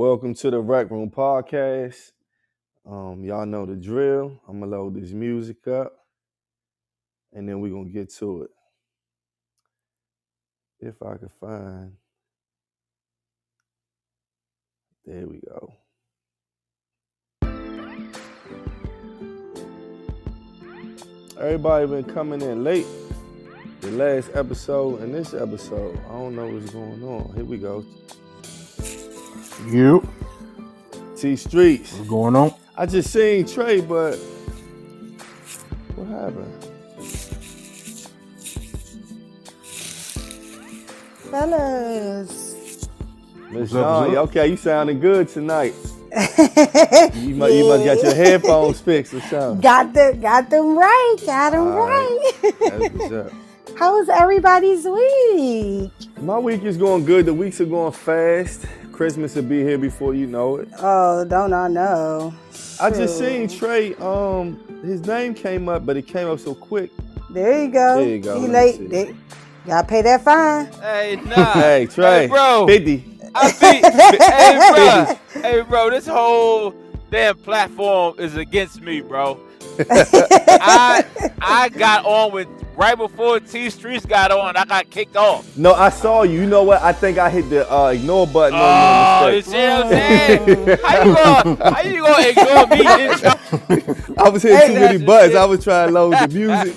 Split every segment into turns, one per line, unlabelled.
Welcome to the Wreck Room Podcast. Um, y'all know the drill. I'm gonna load this music up, and then we're gonna get to it. If I could find, there we go. Everybody been coming in late. The last episode and this episode, I don't know what's going on. Here we go.
You.
T Streets.
What's going on?
I just seen Trey, but what happened?
Fellas.
Miss
What's up, what's
John,
up?
okay, you sounding good tonight. You must, you must got your headphones fixed or something.
Got the got them right. Got them
All right.
right.
That's what's up.
How was everybody's week?
My week is going good. The weeks are going fast. Christmas will be here before you know it.
Oh, don't I know?
I just seen Trey. Um, his name came up, but it came up so quick.
There you go.
There you go.
He late.
see.
They- gotta pay that fine.
Hey, nah.
Hey, Trey,
Hey, bro.
fifty.
I beat. hey, bro. Hey, bro. This whole damn platform is against me, bro. I I got on with right before T Streets got on. I got kicked off.
No, I saw you. You know what? I think I hit the uh, ignore button
Oh,
on
you
you.
see what I'm saying? How you gonna how you gonna ignore me?
I was hitting
Hey,
too many
that's
buttons. I was trying to load the music.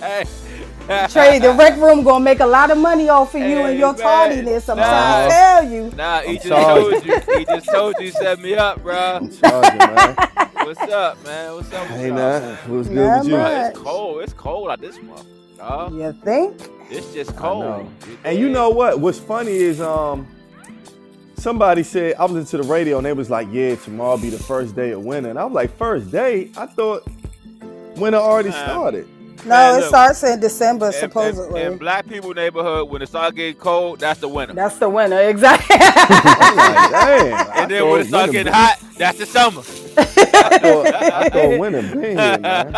Trey, the Wreck Room gonna make a lot of money off of you
Hey,
and your
man.
tardiness. I'm
Nah.
trying to tell you.
Nah, he
I'm
just
sorry.
told you. He just told you set me up, bro.
Charging, man.
What's up, man? What's up? What's
Hey,
up,
nah,
man?
what's good
Not
with you?
Much.
it's cold. It's cold out this month. Dawg.
You think?
It's just cold.
know. And you know what? What's funny is um, somebody said I was into the radio and they was like, "Yeah, tomorrow be the first day of winter." And I was like, first day? I thought winter already
Man.
started."
No,
Man,
it
look.
starts in December,
In- in-
supposedly.
In, black people neighborhood, when it start getting cold, that's the winter.
That's the winner, exactly.
I'm like, damn. I
and then
thought
when it start
winter
getting hot, that's the summer.
I thought, I thought winter been here, man.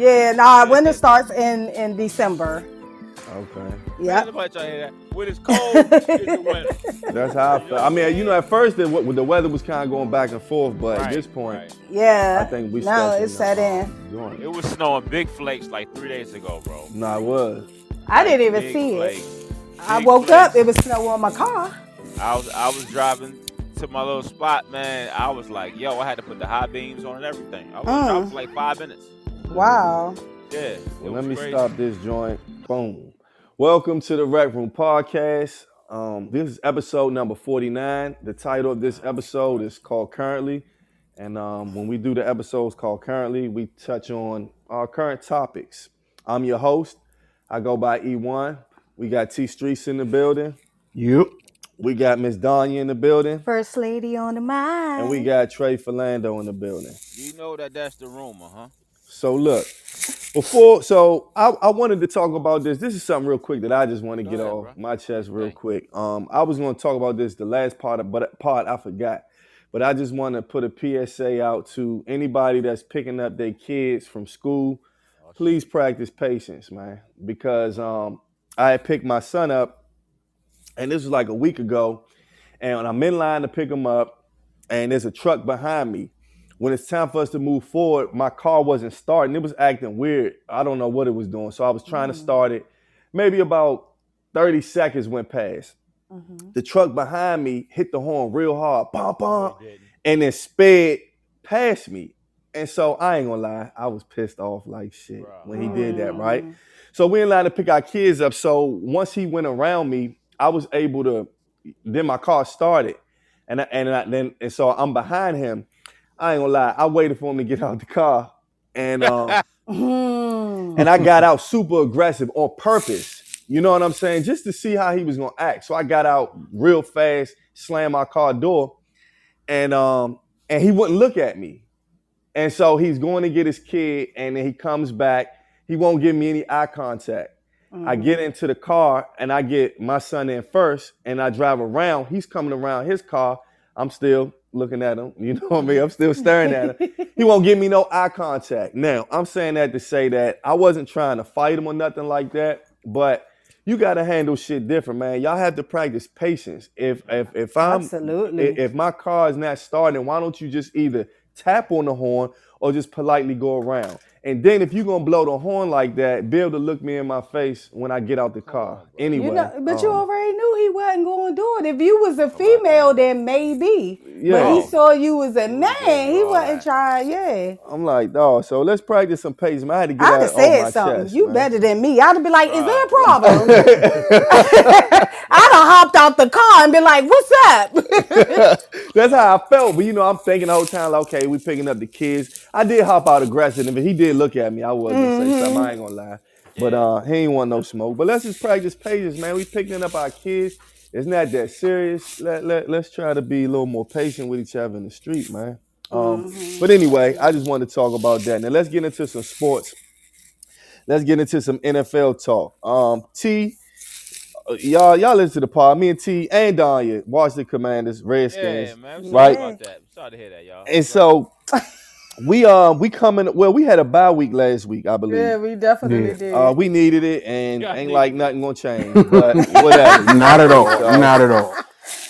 yeah, nah, winter starts in in December.
Okay.
Yeah.
Nobody trying to hear that. When it's cold, it's the winter.
That's how I felt. I mean, you know, at first the, the weather was kind of going back and forth, but at
Right,
this point,
right.
Yeah.
I think we
now
stepped
it's
in
set
the,
in.
um, joint.
It was snowing big flakes like three days ago, bro.
No, it was.
I didn't even
Big
see it.
flakes.
I
Big
woke
flakes.
up, it was snow on my car.
I was I was driving to my little spot, man. I was like, yo, I had to put the high beams on and everything. I was
Mm.
driving for like five minutes.
Wow.
Yeah.
Well, let me
crazy.
stop this joint. Boom. Welcome to the Wreck Room Podcast. Um, this is episode number 49. The title of this episode is called Currently. And um, when we do the episodes called Currently, we touch on our current topics. I'm your host. I go by E1. We got T Streets in the building.
You.
We got Miss Danya in the building.
First lady on the mind.
And we got Trey Philando in the building.
You know that that's the rumor, huh?
So look, before so I, I wanted to talk about this. This is something real quick that I just want to
Go
get
ahead,
off
bro.
my chest real
Thank
quick. Um, I was going to talk about this the last part, of, but part I forgot. But I just want to put a PSA out to anybody that's picking up their kids from school. Please practice patience, man, because um, I had picked my son up, and this was like a week ago, and I'm in line to pick him up, and there's a truck behind me when it's time for us to move forward, my car wasn't starting. It was acting weird. I don't know what it was doing. So I was trying to
Mm.
start it. Maybe about 30 seconds went past.
Mhm.
The truck behind me hit the horn real hard, bum, bum, and then sped past me. And so I ain't gonna lie, I was pissed off like shit when he did that, right?
Mm.
So we in line to pick our kids up. So once he went around me, I was able to. Then my car started, and I, and I, then and so I'm behind him. I ain't gonna lie. I waited for him to get out the car, and um,
Mhm.
and I got out super aggressive on purpose. You know what I'm saying? Just to see how he was gonna act. So I got out real fast, slammed my car door, and um, and he wouldn't look at me. And so he's going to get his kid, and then he comes back. He won't give me any eye contact. I
Mhm.
get into the car and I get my son in first and I drive around. He's coming around his car. I'm still looking at him. You know what I mean? I'm still staring at him. He won't give me no eye contact. Now, I'm saying that to say that I wasn't trying to fight him or nothing like that, but you got to handle shit different, man. Y'all have to practice patience. If if if I'm
Absolutely.
if my car is not starting, why don't you just either tap on the horn or just politely go around? And then if you're gonna blow the horn like that, be able to look me in my face when I get out the car. Anyway,
You know, but you
um,
already knew he wasn't going to do it. If you was a female, then maybe. But he saw you was a man. He wasn't trying. Yeah.
I'm like, dog. So let's practice some patience. man. I had to get
I'd
out
have said something.
chest,
you
man.
better than me. I'd have been like, "Is there a problem?" I'd have hopped out the car and been like, "What's up?"
That's how I felt. But you know, I'm thinking the whole time, like, okay, we picking up the kids. I did hop out aggressive, and he did look at me. I was gonna say something. I ain't gonna lie. But uh, he ain't want no smoke. But let's just practice patience, man. We picking up our kids. It's not that serious. Let, let, let's try to be a little more patient with each other in the street, man. Um, But anyway, I just wanted to talk about that. Now let's get into some sports. Let's get into some NFL talk. Um, T, uh, y'all, y'all listen to the pod. Me and T and Danya watch the Commanders, Redskins.
Yeah, man.
Right?
about that. Sorry to hear that, y'all.
And so we um we coming well, we had a bye week last week, I believe.
yeah, we definitely
Yeah.
did.
Uh, we needed it and
Yeah,
ain't like
it.
nothing gonna change. But whatever.
Not at all.
So-
Not at all.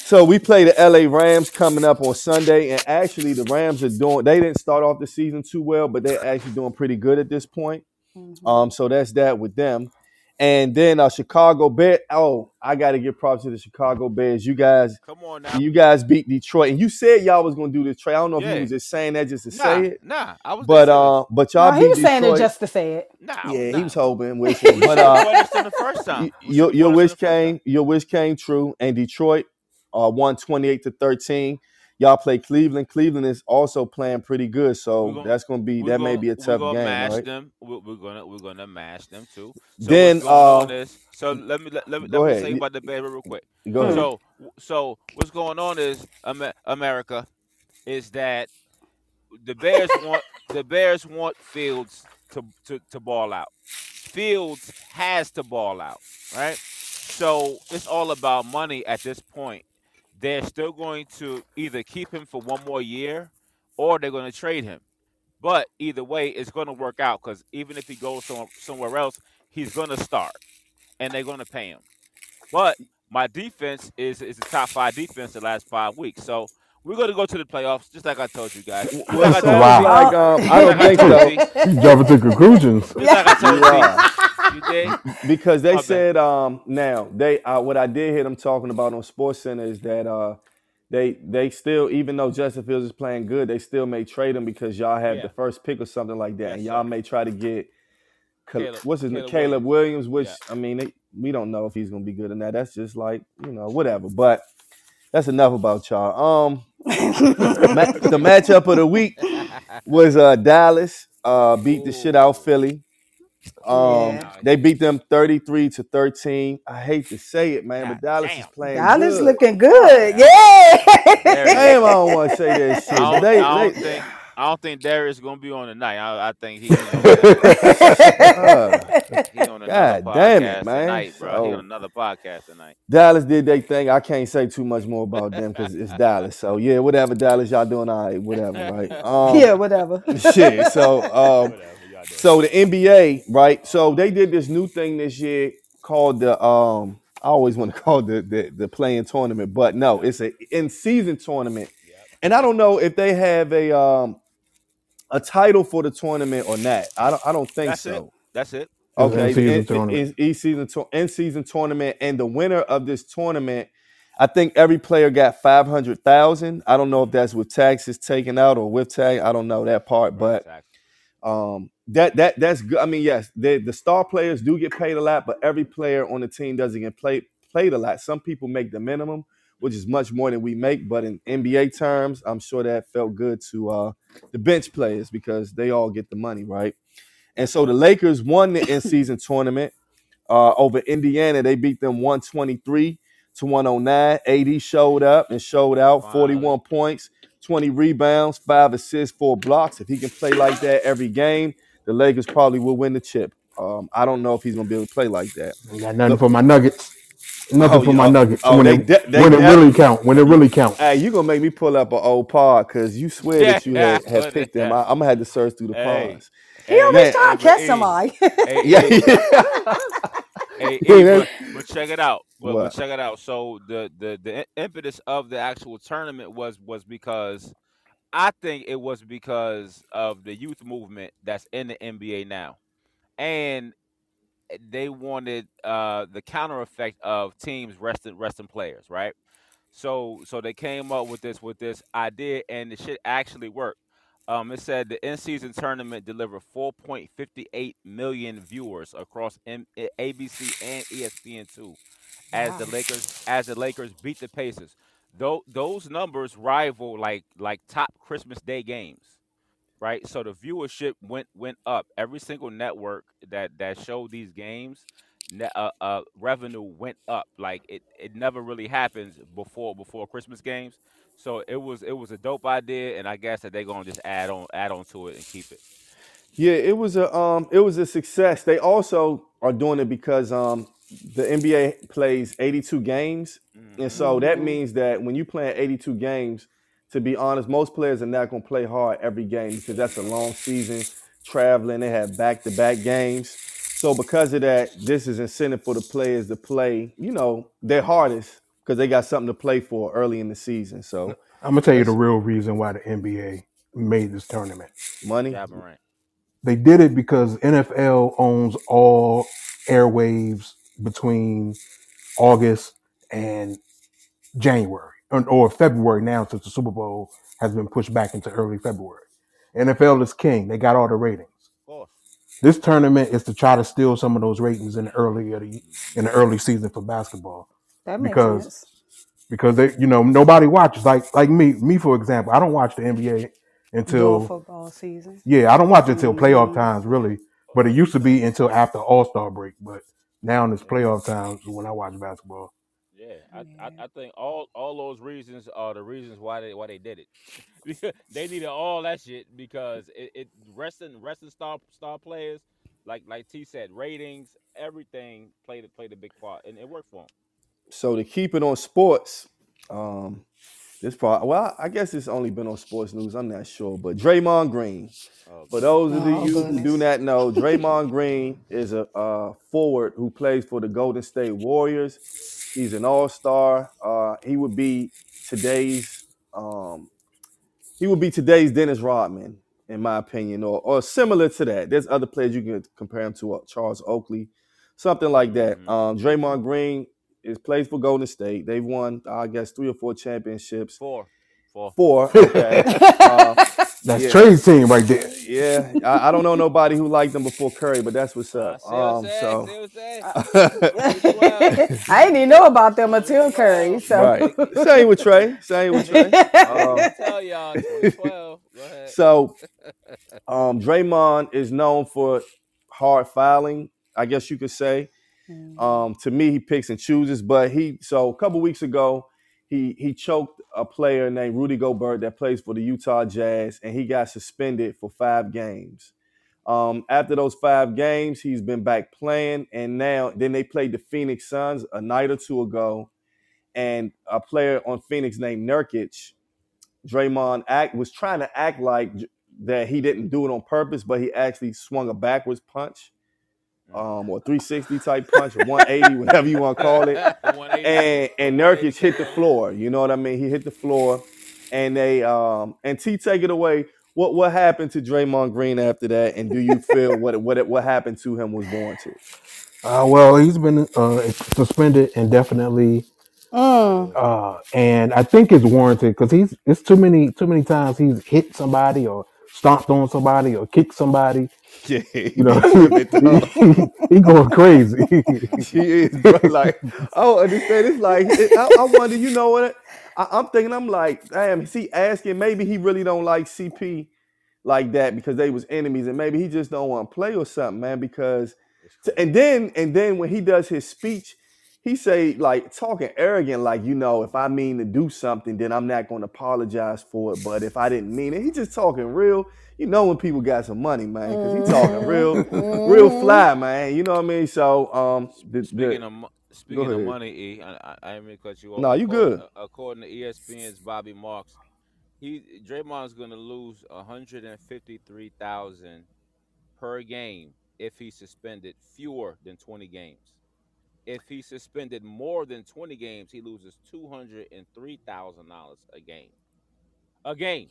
So we play the LA Rams coming up on Sunday, and actually the Rams are doing. They didn't start off the season too well, but they're actually doing pretty good at this point.
Mhm.
Um, so that's that with them. And then uh, Chicago Bears. Oh, I got to give props to the Chicago Bears. You guys,
Come on now.
you guys beat Detroit, and you said y'all was gonna do this trade. I don't know if you was just saying that just to
nah,
say it,
Nah, I was
but
listening.
uh, but y'all
no,
beat
he was saying it just to say it.
nah,
yeah,
nah.
he was hoping, wishing,
We
but uh,
won this in the first time.
your your
won this in
wish
the first time.
came your wish came true and detroit uh won 28 to 13 y'all play cleveland cleveland is also playing pretty good so
gonna-
that's gonna be
We're
that may
gonna-
be a
we're
tough
gonna
game
mash
right
them. We're, we're gonna we're gonna mash them too. So
Then,
going
uh,
so let me let, let me let me say about the Bears real quick.
go ahead
So so what's going on is America is that the Bears want the Bears want Fields to, to to ball out. Fields has to ball out, right? So it's all about money at this point. They're still going to either keep him for one more year or they're going to trade him. But either way, it's going to work out because even if he goes some, somewhere else, he's going to start and they're going to pay him. But my defense is is the top five defense the last five weeks. So we're going to go to the playoffs, just like I told you guys. Just
well,
like I told
Wow.
like um, i don't think
Just
so
you.
You jumping to conclusions.
Just like I told
You are.
You. You did?
because they
My bad.
said um now they uh, what I did hear them talking about on Sports Center is that uh they they still even though Justin Fields is playing good they still may trade him because y'all have
Yeah.
the first pick or something like that
Yes,
and
sir.
y'all may try to get Cal-
Caleb-
what's his name
Caleb
Caleb Williams, which
Yeah.
I mean they, we don't know if he's gonna be good or not that's just like you know whatever but that's enough about y'all um ma- the matchup of the week was uh Dallas uh beat the shit out Philly um,
Yeah.
they beat them 33 to 13. I hate to say it, man, but Dallas
damn.
is playing
Dallas
good.
looking good. Yeah.
There.
Damn, I don't want to say that shit.
I don't,
they,
I don't
they,
think I don't think Darius is gonna be on tonight. I, I think he,
uh,
he on another
God
podcast
damn it, man.
tonight, bro. He
So-
on another podcast tonight.
Dallas did their thing. I can't say too much more about them because it's Dallas. So yeah, whatever Dallas y'all doing, all right, whatever, right? Um,
yeah, whatever.
shit. So um, so the NBA, right? So they did this new thing this year called the um. I always want to call it the the, the play-in tournament, but no, it's a in season tournament, and I don't know if they have a um a title for the tournament or not. I don't I don't think
That's
so.
it. That's it.
It's
Okay,
in-season
in,
tournament.
in, in season in season tournament, and the winner of this tournament, I think every player got five hundred thousand. I don't know if that's with taxes taken out or with tag. I don't know that part, but
Exactly.
um, that that that's good. I mean, yes, the the star players do get paid a lot, but every player on the team doesn't get played played a lot. Some people make the minimum, which is much more than we make. But in NBA terms, I'm sure that felt good to uh, the bench players because they all get the money, right? And so the Lakers won the in season tournament uh, over Indiana. They beat them 123 to 109. AD showed up and showed out
Finally.
41 points, 20 rebounds, five assists, four blocks. If he can play like that every game, the Lakers probably will win the chip. Um, I don't know if he's gonna be able to play like that.
Ain't got nothing for my Nuggets. Nothing
Oh,
for
yeah.
my Nuggets.
Oh,
when
they
it,
they
when it
have-
really count. When it really count.
Hey, you gonna make me pull up an old pod because you swear that you had, had picked them. I, I'm gonna have to search through the
Hey.
pods.
He always trying to catch
hey,
somebody.
Hey,
Yeah,
hey,
yeah.
Hey,
Yeah,
hey,
that-
but, but check it out. But, but check it out. So the, the the impetus of the actual tournament was was because I think it was because of the youth movement that's in the NBA now, and they wanted uh, the counter effect of teams resting resting players, right? So so they came up with this with this idea, and the shit actually worked. Um, it said the in-season tournament delivered 4.58 million viewers across M- ABC and E ESPN2 as the Lakers as the Lakers beat the Pacers. Though those numbers rival like like top Christmas Day games, right? So the viewership went went up. Every single network that that showed these games, uh, uh, revenue went up. Like it it never really happens before before Christmas games. So it was it was a dope idea, and I guess that they're gonna just add on add on to it and keep it.
Yeah, it was a um it was a success. They also are doing it because um the NBA plays 82 games. And so that
Mhm.
means that when you play 82 games, to be honest, most players are not going to play hard every game because that's a long season, traveling. They have back to back games. So, because of that, this is incentive for the players to play, you know, their hardest because they got something to play for early in the season. So,
I'm gonna tell you the real reason why the NBA made this tournament.
money.
Ja Morant.
They did it because NFL owns all airwaves between August and January or, or February now, since the Super Bowl has been pushed back into early February. NFL is king; they got all the ratings.
Of course.
This tournament is to try to steal some of those ratings in the early of the, in the early season for basketball
That makes
because
sense.
because they you know nobody watches like like me me for example I don't watch the NBA
During
until
football season.
yeah I don't watch it until playoff
hmm
times really but it used to be until after All Star break but now it's playoff time, when I watch basketball.
Yeah, I, I I think all all those reasons are the reasons why they why they did it. Because they needed all that shit because it, it resting resting star star players like like T said ratings everything played a- played a big part and it worked for them.
So, to keep it on sports, um, this part, well, I guess it's only been on sports news. I'm not sure. But Draymond Green,
Oh
For those of
Oh
you who do not know, Draymond Green is a uh, forward who plays for the Golden State Warriors. He's an All Star. Uh, he would be today's um, he would be today's Dennis Rodman, in my opinion, or or similar to that. There's other players you can compare him to, uh, Charles Oakley, something like that.
hmm
Um, Draymond Green is plays for Golden State. They've won, I guess, three or four championships.
Four. Four.
Four, okay. Uh,
That's
yeah.
Trey's team right there.
Yeah, I, I don't know nobody who liked them before Curry, but that's what's up.
see what
Um, so
I'm saying? Three twelve.
I didn't even know about them until Curry. So
right, same with Trey, same with Trey. Um,
tell y'all 2012. Go ahead.
so um, Draymond is known for hard fouling, I guess you could say.
Mhm.
Um, to me, he picks and chooses, but he so a couple weeks ago, he he choked a player named Rudy Gobert that plays for the Utah Jazz, and he got suspended for five games. Um, after those five games, he's been back playing, and now then they played the Phoenix Suns a night or two ago, and a player on Phoenix named Nurkic, Draymond act was trying to act like that he didn't do it on purpose, but he actually swung a backwards punch, um, or 360 type punch, or 180, whatever you want to call it and and
The
Nurkic hit the floor. You know what I mean? He hit the floor, and they um and T take it away. What what happened to Draymond Green after that? And do you feel what what what happened to him was warranted?
Uh, well, he's been uh, suspended indefinitely,
Mm.
uh, and I think it's warranted because he's it's too many too many times he's hit somebody or stomped on somebody or kicked somebody.
Yeah,
You know,
be tripping, dog.
he, he going crazy.
She is, bro. Like I don't understand. It's like it, I, I wonder. You know what? I, I'm thinking. I'm like, damn. Is he asking? Maybe he really don't like CP like that because they was enemies, and maybe he just don't want to play or something, man. Because
It's
T-
crazy.
and then and then when he does his speech he say like talking arrogant like you know if i mean to do something then i'm not going to apologize for it. But if i didn't mean it he just talking real. You know when people got some money man because he talking real
Mhm.
real fly man. You know what i mean? So um the,
Speaking
the,
of mo- speaking of money, E, I, I, I didn't mean to cut you off.
no you
According,
good.
according to ESPN's Bobby Marks, he Draymond's going to lose one hundred and fifty three thousand per game if he's suspended fewer than twenty games. If he suspended more than 20 games, he loses $203,000 a game. A game.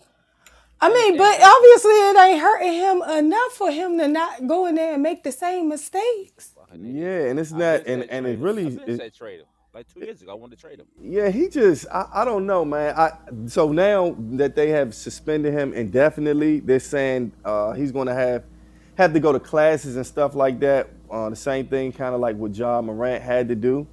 I mean, but obviously it ain't hurting him enough for him to not go in there and make the same mistakes.
Yeah, and it's not, and and it really,
I been
it-
said trade him. Like two years ago, I wanted to trade him.
yeah, he just, I, I don't know, man. I so now that they have suspended him indefinitely, they're saying uh, he's going to have have to go to classes and stuff like that. Uh, the same thing, kind of like what Ja Morant had to do,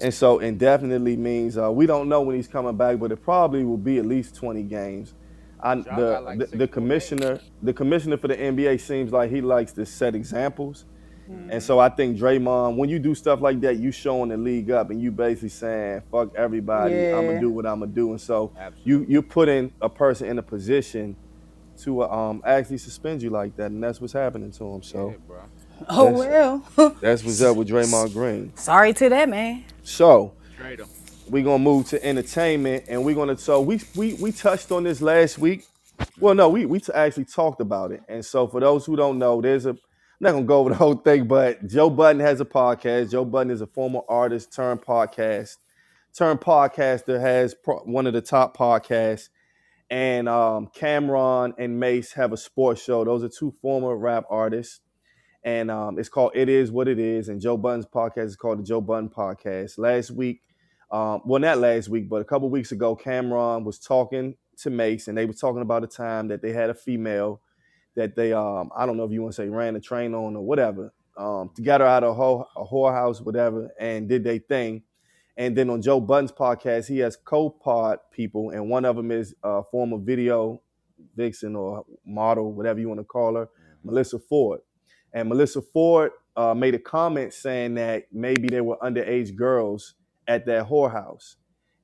and so indefinitely means uh, we don't know when he's coming back, but it probably will be at least twenty games. I, the,
like
the the commissioner, the commissioner for the NBA seems like he likes to set examples. And so I think Draymond, when you do stuff like that, you showing the league up and you basically saying, fuck everybody,
yeah.
I'm gonna do what I'm gonna do. And so
Absolutely.
you you're putting a person in a position to uh, um actually suspend you like that, and that's what's happening to him. So
yeah, bro.
Oh
That's-
well.
that's what's up with Draymond Green.
Sorry to that man.
So we're gonna move to entertainment, and we're gonna. So we we we touched on this last week. Well, no, we we t- actually talked about it. And so for those who don't know, there's a. I'm not gonna go over the whole thing, but Joe Budden has a podcast. Joe Budden is a former artist turned podcast, turned podcaster. Has pro- one of the top podcasts, and um, Cam'ron and Mase have a sports show. Those are two former rap artists, and um, it's called "It Is What It Is." And Joe Budden's podcast is called the Joe Budden Podcast. Last week, um, well, not last week, but a couple weeks ago, Cam'ron was talking to Mase, and they were talking about a time that they had a female that they, um, I don't know if you want to say ran a train on or whatever, um, to get her out of a, whole, a whorehouse, whatever, and did they thing. And then on Joe Budden's podcast, he has co-pod people, and one of them is a former video vixen or model, whatever you want to call her, Melissa Ford. And Melissa Ford uh, made a comment saying that maybe there were underage girls at that whorehouse.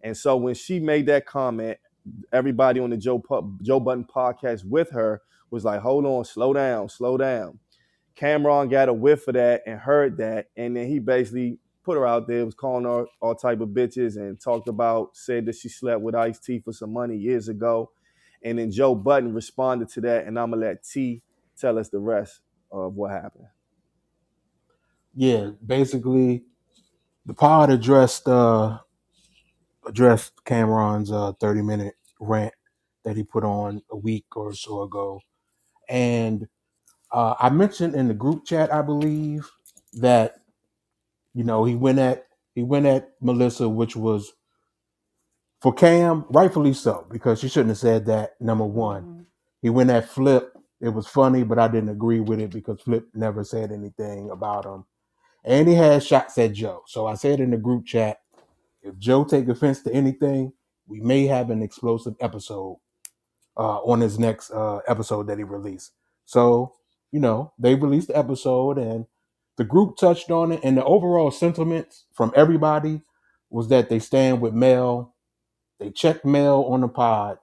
And so when she made that comment, everybody on the Joe Pu- Joe Budden podcast with her was like, "Hold on, slow down, slow down." Cam'ron got a whiff of that and heard that, and then he basically put her out there, was calling her all type of bitches, and talked about said that she slept with Ice T for some money years ago. And then Joe Budden responded to that, and I'm gonna let T tell us the rest of what happened.
yeah, basically, the pod addressed uh addressed Cam'ron's uh thirty minute rant that he put on a week or so ago, and uh, I mentioned in the group chat, I believe, that you know he went at he went at Melissa, which was for Cam, rightfully so, because she shouldn't have said that. Number one, he went at Flip. It was funny, but I didn't agree with it because Flip never said anything about him. And he had shots at Joe. So I said in the group chat, if Joe take offense to anything, we may have an explosive episode uh, on his next uh, episode that he released. So, you know, they released the episode and the group touched on it. And the overall sentiments from everybody was that they stand with Mel. They checked Mel on the pod,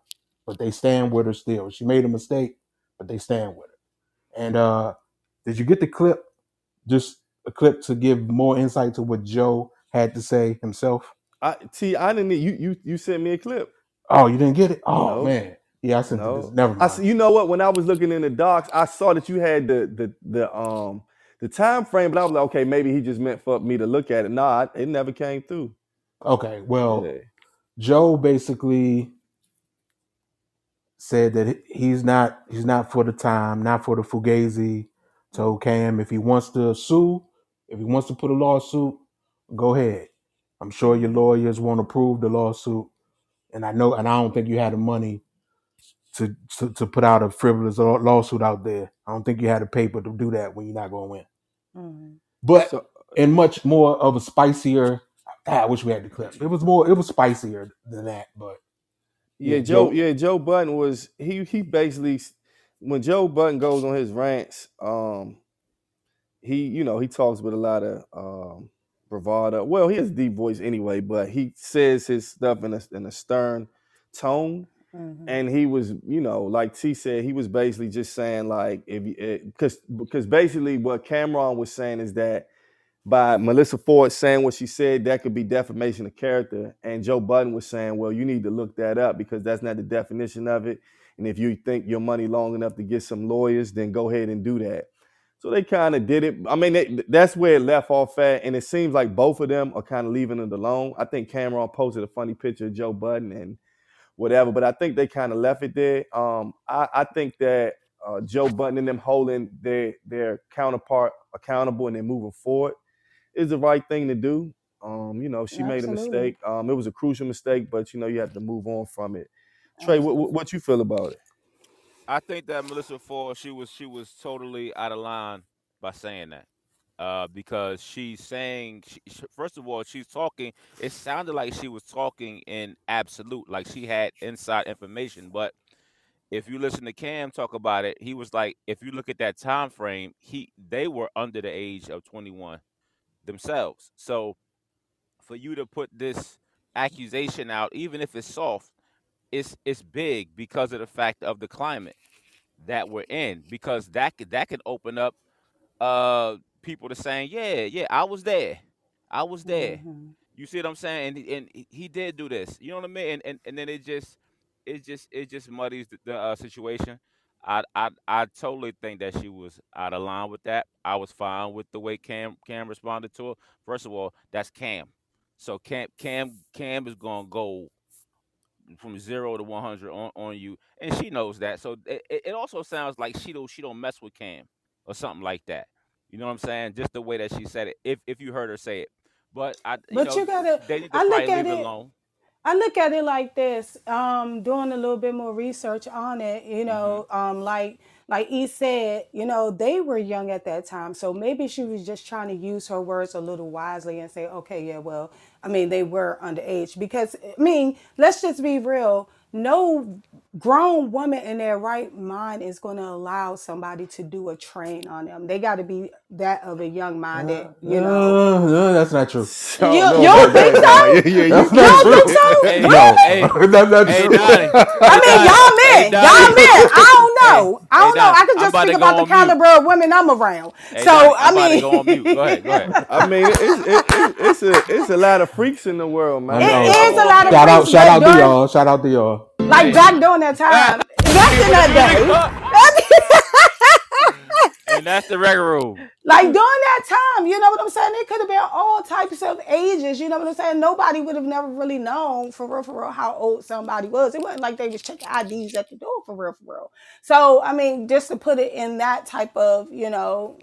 but they stand with her still. She made a mistake, but they stand with her. And uh, did you get the clip? Just a clip to give more insight to what Joe had to say himself.
I, T, I didn't. You you you sent me a clip.
Oh, you didn't get it? Oh
No.
man, yeah, I sent it.
No.
This. Never
I
mind.
see, you know what? When I was looking in the docs, I saw that you had the the the um the time frame, but I was like, okay, maybe he just meant for me to look at it. Nah, it never came through.
Okay, well,
Yeah.
Joe basically said that he's not he's not for the time, not for the fugazi. Told Cam if he wants to sue, if he wants to put a lawsuit, go ahead. I'm sure your lawyers won't approve the lawsuit, and I know, and I don't think you had the money to to, to put out a frivolous law- lawsuit out there. I don't think you had the paper to do that when you're not going to win.
Mhm.
But
So
and much more of a spicier. I wish we had the clip. It was more. It was spicier than that, but
yeah, Joe.
Joe-
Yeah, Joe Budden was he he basically when Joe Budden goes on his rants, um, he you know he talks with a lot of um bravado. Well, he has a deep voice anyway, but he says his stuff in a in a stern tone.
Mhm.
and he was you know like t said he was basically just saying like if because because basically what cam'ron was saying is that by melissa ford saying what she said that could be defamation of character and joe budden was saying well you need to look that up because that's not the definition of it and if you think your money long enough to get some lawyers then go ahead and do that So they kind of did it. I mean, they, that's where it left off at, and it seems like both of them are kind of leaving it alone. I think Cam'ron posted a funny picture of Joe Budden and whatever, but I think they kind of left it there. Um, I, I think that uh, Joe Budden and them holding their their counterpart accountable and then moving forward is the right thing to do. Um, you know, she made a
Absolutely.
mistake. Um, it was a crucial mistake, but you know, you have to move on from it. Trey, what, what, what you feel about it?
I think that Melissa Ford, she was she was totally out of line by saying that. Uh, because she's saying, she, she- first of all, she's talking. It sounded like she was talking in absolute, like she had inside information. But if you listen to Cam talk about it, he was like, if you look at that time frame, he they were under the age of 21 themselves. So for you to put this accusation out, even if it's soft, it's it's big because of the fact of the climate that we're in. Because that could that could open up uh people to saying, yeah, yeah, I was there, I was there.
Mhm.
You see what I'm saying? And he- and he- he did do this. You know what I mean? And and, and then it just it just it just muddies the, the uh, situation. I, I I totally think that she was out of line with that. I was fine with the way Cam Cam responded to her. First of all, that's Cam. So Cam Cam Cam is gonna go from zero to one hundred on, on you, and she knows that. So it, it also sounds like she don't she don't mess with Cam or something like that. You know what I'm saying? Just the way that she said it. If if you heard her say it, but I you
But
know
you gotta.
they need to
I look at
leave it
it.
alone.
I look at it like this, um, doing a little bit more research on it, you know, um, like like E said, you know, they were young at that time. So maybe she was just trying to use her words a little wisely and say, okay, yeah, well, I mean, they were underage. Because I mean, let's just be real. No grown woman in their right mind is going to allow somebody to do a train on them. They got to be that of a young minded,
Uh,
you know.
no, no, that's not true.
So,
You,
no,
you don't think so?
yeah, yeah, you
That's
You
not
don't think so?
Hey,
No,
hey,
that's not
hey,
true.
Donnie.
I mean, y'all
Donnie. Hey,
men, y'all men. I don't
Hey,
know. I don't know. I can just
about
speak about the
on mute.
caliber of women I'm around.
Hey,
So
Donnie.
I
I'm about to go
mean,
on mute. Go ahead. Go ahead.
I mean, it's it, it, it's a it's a lot of freaks in the world, man.
it
know.
is a lot of
mute.
Shout out, shout out to y'all. Shout out to y'all.
like
Hey.
back during that time, back
see
in that
you
day.
And that's the record rule.
Like during that time, you know what I'm saying? It could have been all types of ages, you know what I'm saying? Nobody would have never really known for real, for real, how old somebody was. It wasn't like they was checking IDs at the door for real, for real. So I mean, just to put it in that type of, you know,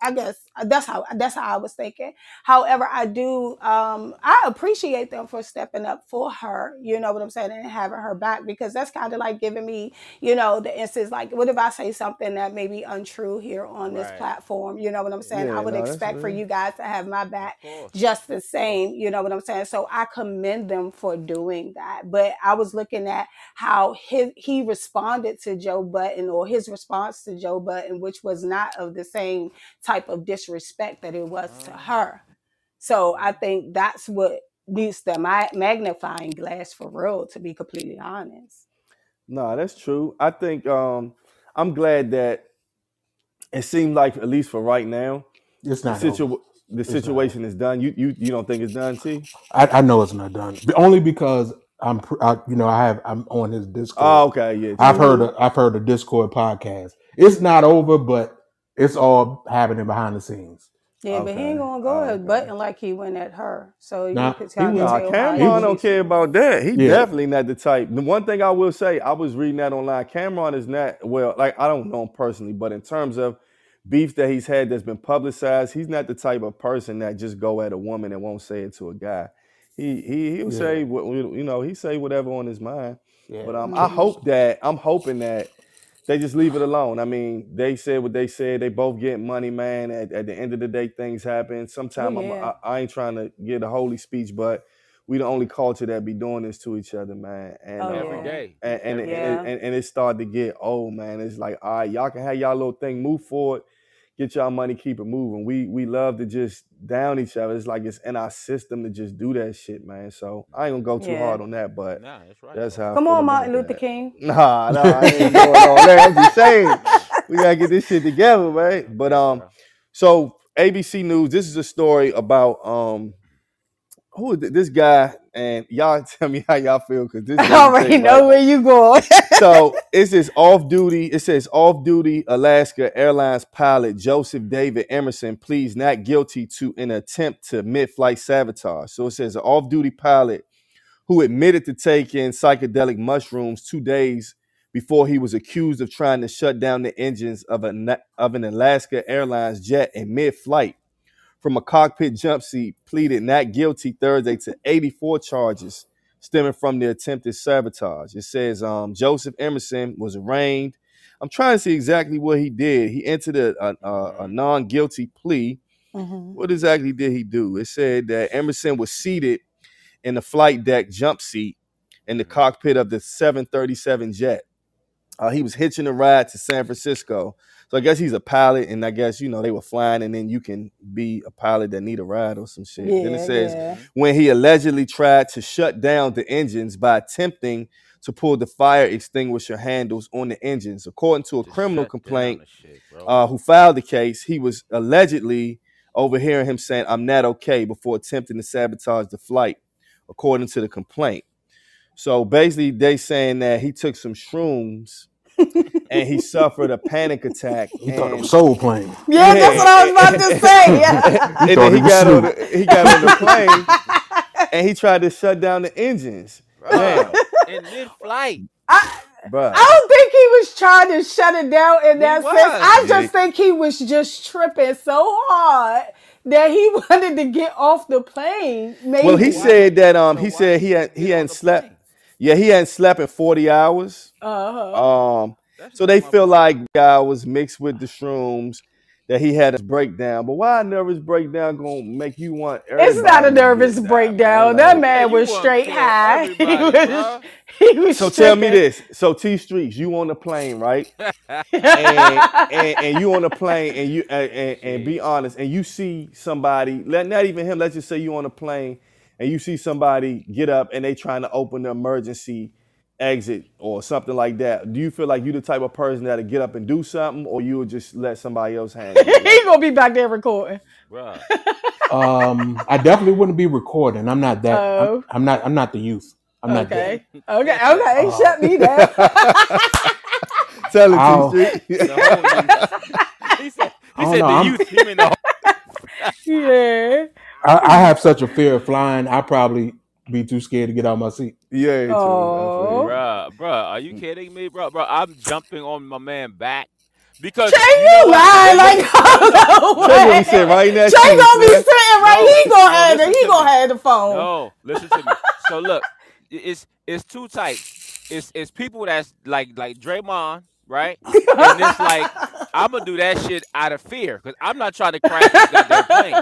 I guess that's how that's how I was thinking. However, I do um I appreciate them for stepping up for her, you know what I'm saying, and having her back because that's kind of like giving me you know, the instance like, what if I say something that may be untrue here on this
Right.
platform? You know what I'm saying? I
Yeah,
would
no, that's
expect for
real.
you guys to have my back
Of course.
just the same. You know what I'm saying? So I commend them for doing that. But I was looking at how his he responded to Joe Budden or his response to Joe Budden, which was not of the same type of disrespect that it was to her. So I think that's what needs the ma- magnifying glass for real, to be completely honest.
No, that's true. I think um, I'm glad that it seemed like at least for right now,
It's
the
not over.
situ the
It's not
situation is done. You you you don't think it's done, T?
I, I know it's not done. But Only because I'm, pr- I, you know, I have, I'm on his Discord.
Oh, okay, yeah,
I've
true.
heard,
Mm-hmm.
a, I've heard a Discord podcast. It's not over, but it's all happening behind the scenes.
Yeah, but he ain't gonna go at
okay.
Budden like he went at her. So you
Nah,
could
he
kind of
was,
Nah,
tell how
Cam'ron
he
he
was,
don't care about that. He
yeah,
definitely not the type. The one thing I will say, I was reading that online. Cam'ron is not well, like I don't know him personally, but in terms of beef that he's had that's been publicized, he's not the type of person that just go at a woman and won't say it to a guy. He he he'll
yeah,
say what you know he say whatever on his mind. But um, I hope that I'm hoping that they just leave it alone. I mean, they said what they said. They both get money, man. At, at the end of the day, things happen. Sometimes I'm
yeah,
I, I ain't trying to get a holy speech, but we the only culture that be doing this to each other, man. And
oh
Every
um
yeah,
and and
Every
it, and, and, and it started to get old, man. It's like, all right, y'all can have y'all little thing, move forward, get y'all money, keep it moving. We we love to just down each other. It's like it's in our system to just do that shit, man. So I ain't gonna go too
yeah.
hard on that, but
Nah, that's right.
that's how I
Come
feel
on, Martin Luther
that.
King.
Nah, nah, I ain't doing all that. I'm just saying we gotta get this shit together, right? But um, so ABC News, this is a story about um who is th- this guy? And y'all tell me how y'all feel because this.
I already
thing,
know
right?
where you going.
so it says off duty. It says off duty Alaska Airlines pilot Joseph David Emerson pleads not guilty to an attempt to mid-flight sabotage. So it says an off duty pilot who admitted to taking psychedelic mushrooms two days before he was accused of trying to shut down the engines of a of an Alaska Airlines jet in mid-flight from a cockpit jump seat pleaded not guilty Thursday to 84 charges stemming from the attempted sabotage. It says um, Joseph Emerson was arraigned. I'm trying to see exactly what he did. He entered a, a, a, a non-guilty plea.
Mhm.
What exactly did he do? It said that Emerson was seated in the flight deck jump seat in the cockpit of the 737 jet. Uh, he was hitching a ride to San Francisco. So I guess he's a pilot, and I guess you know they were flying, and then you can be a pilot that need a ride or some shit. then it says
yeah.
when he allegedly tried to shut down the engines by attempting to pull the fire extinguisher handles on the engines. According to a
To
criminal complaint
shit,
uh, who filed the case, he was allegedly overhearing him saying, I'm not okay, before attempting to sabotage the flight, according to the complaint. So basically, they saying that he took some shrooms and he suffered a panic attack.
He thought it was soul plane.
Yeah, that's what I was about to say. Yeah.
and
He
then he got on the, he got on the plane and he tried to shut down the engines.
Bruh,
Man,
in mid-flight.
bruh.
I don't think he was trying to shut it down in
He
that
was.
sense. I
Yeah.
just think he was just tripping so hard that he wanted to get off the plane. Maybe.
Well, he
Why-
said that um
so
he said he had he hadn't slept.
Plane?
Yeah, he hadn't slept in 40 hours.
Uh-huh.
Um
That's
So they feel
boy.
like guy was mixed with the shrooms, that he had a breakdown. But why a nervous breakdown gonna make you want
It's not a nervous breakdown.
man?
That man
Yeah,
was straight high. He was, he was
So tell me this. So T Streets, you on the plane, right? And, and and you on the plane and you and, and, and be honest, and you see somebody, let not even him, let's just say you on the plane and you see somebody get up and they trying to open the emergency exit or something like that. Do you feel like you the type of person that'll get up and do something or you would just let somebody else handle it?
He gonna be back there recording.
Bruh.
Um, I definitely wouldn't be recording. I'm not that. I'm,
Oh.
I'm not. I'm not the youth. I'm not that.
Okay. Okay. Okay.
Uh,
Shut me down.
Tell it,
I'll-
The whole he said, he said
know,
the
I'm-
youth. He mean the
yeah.
I, I have such a fear of flying. I probably be too scared to get out my seat.
Yeah, too.
Oh.
Bruh, bruh, are you kidding me, bro? Bro, I'm jumping on my man back because
Trey,
you
you
know what?
lying like hold
Trey
on.
gonna be sitting right in that
Trey gonna be sitting right.
No,
he gonna
no,
have the
listen
he
to
gonna
me.
have the phone.
No, listen to me. So look, it's it's two types. It's it's people that's like like Draymond, right? And it's like I'm gonna do that shit out of fear because I'm not trying to crash this goddamn plane.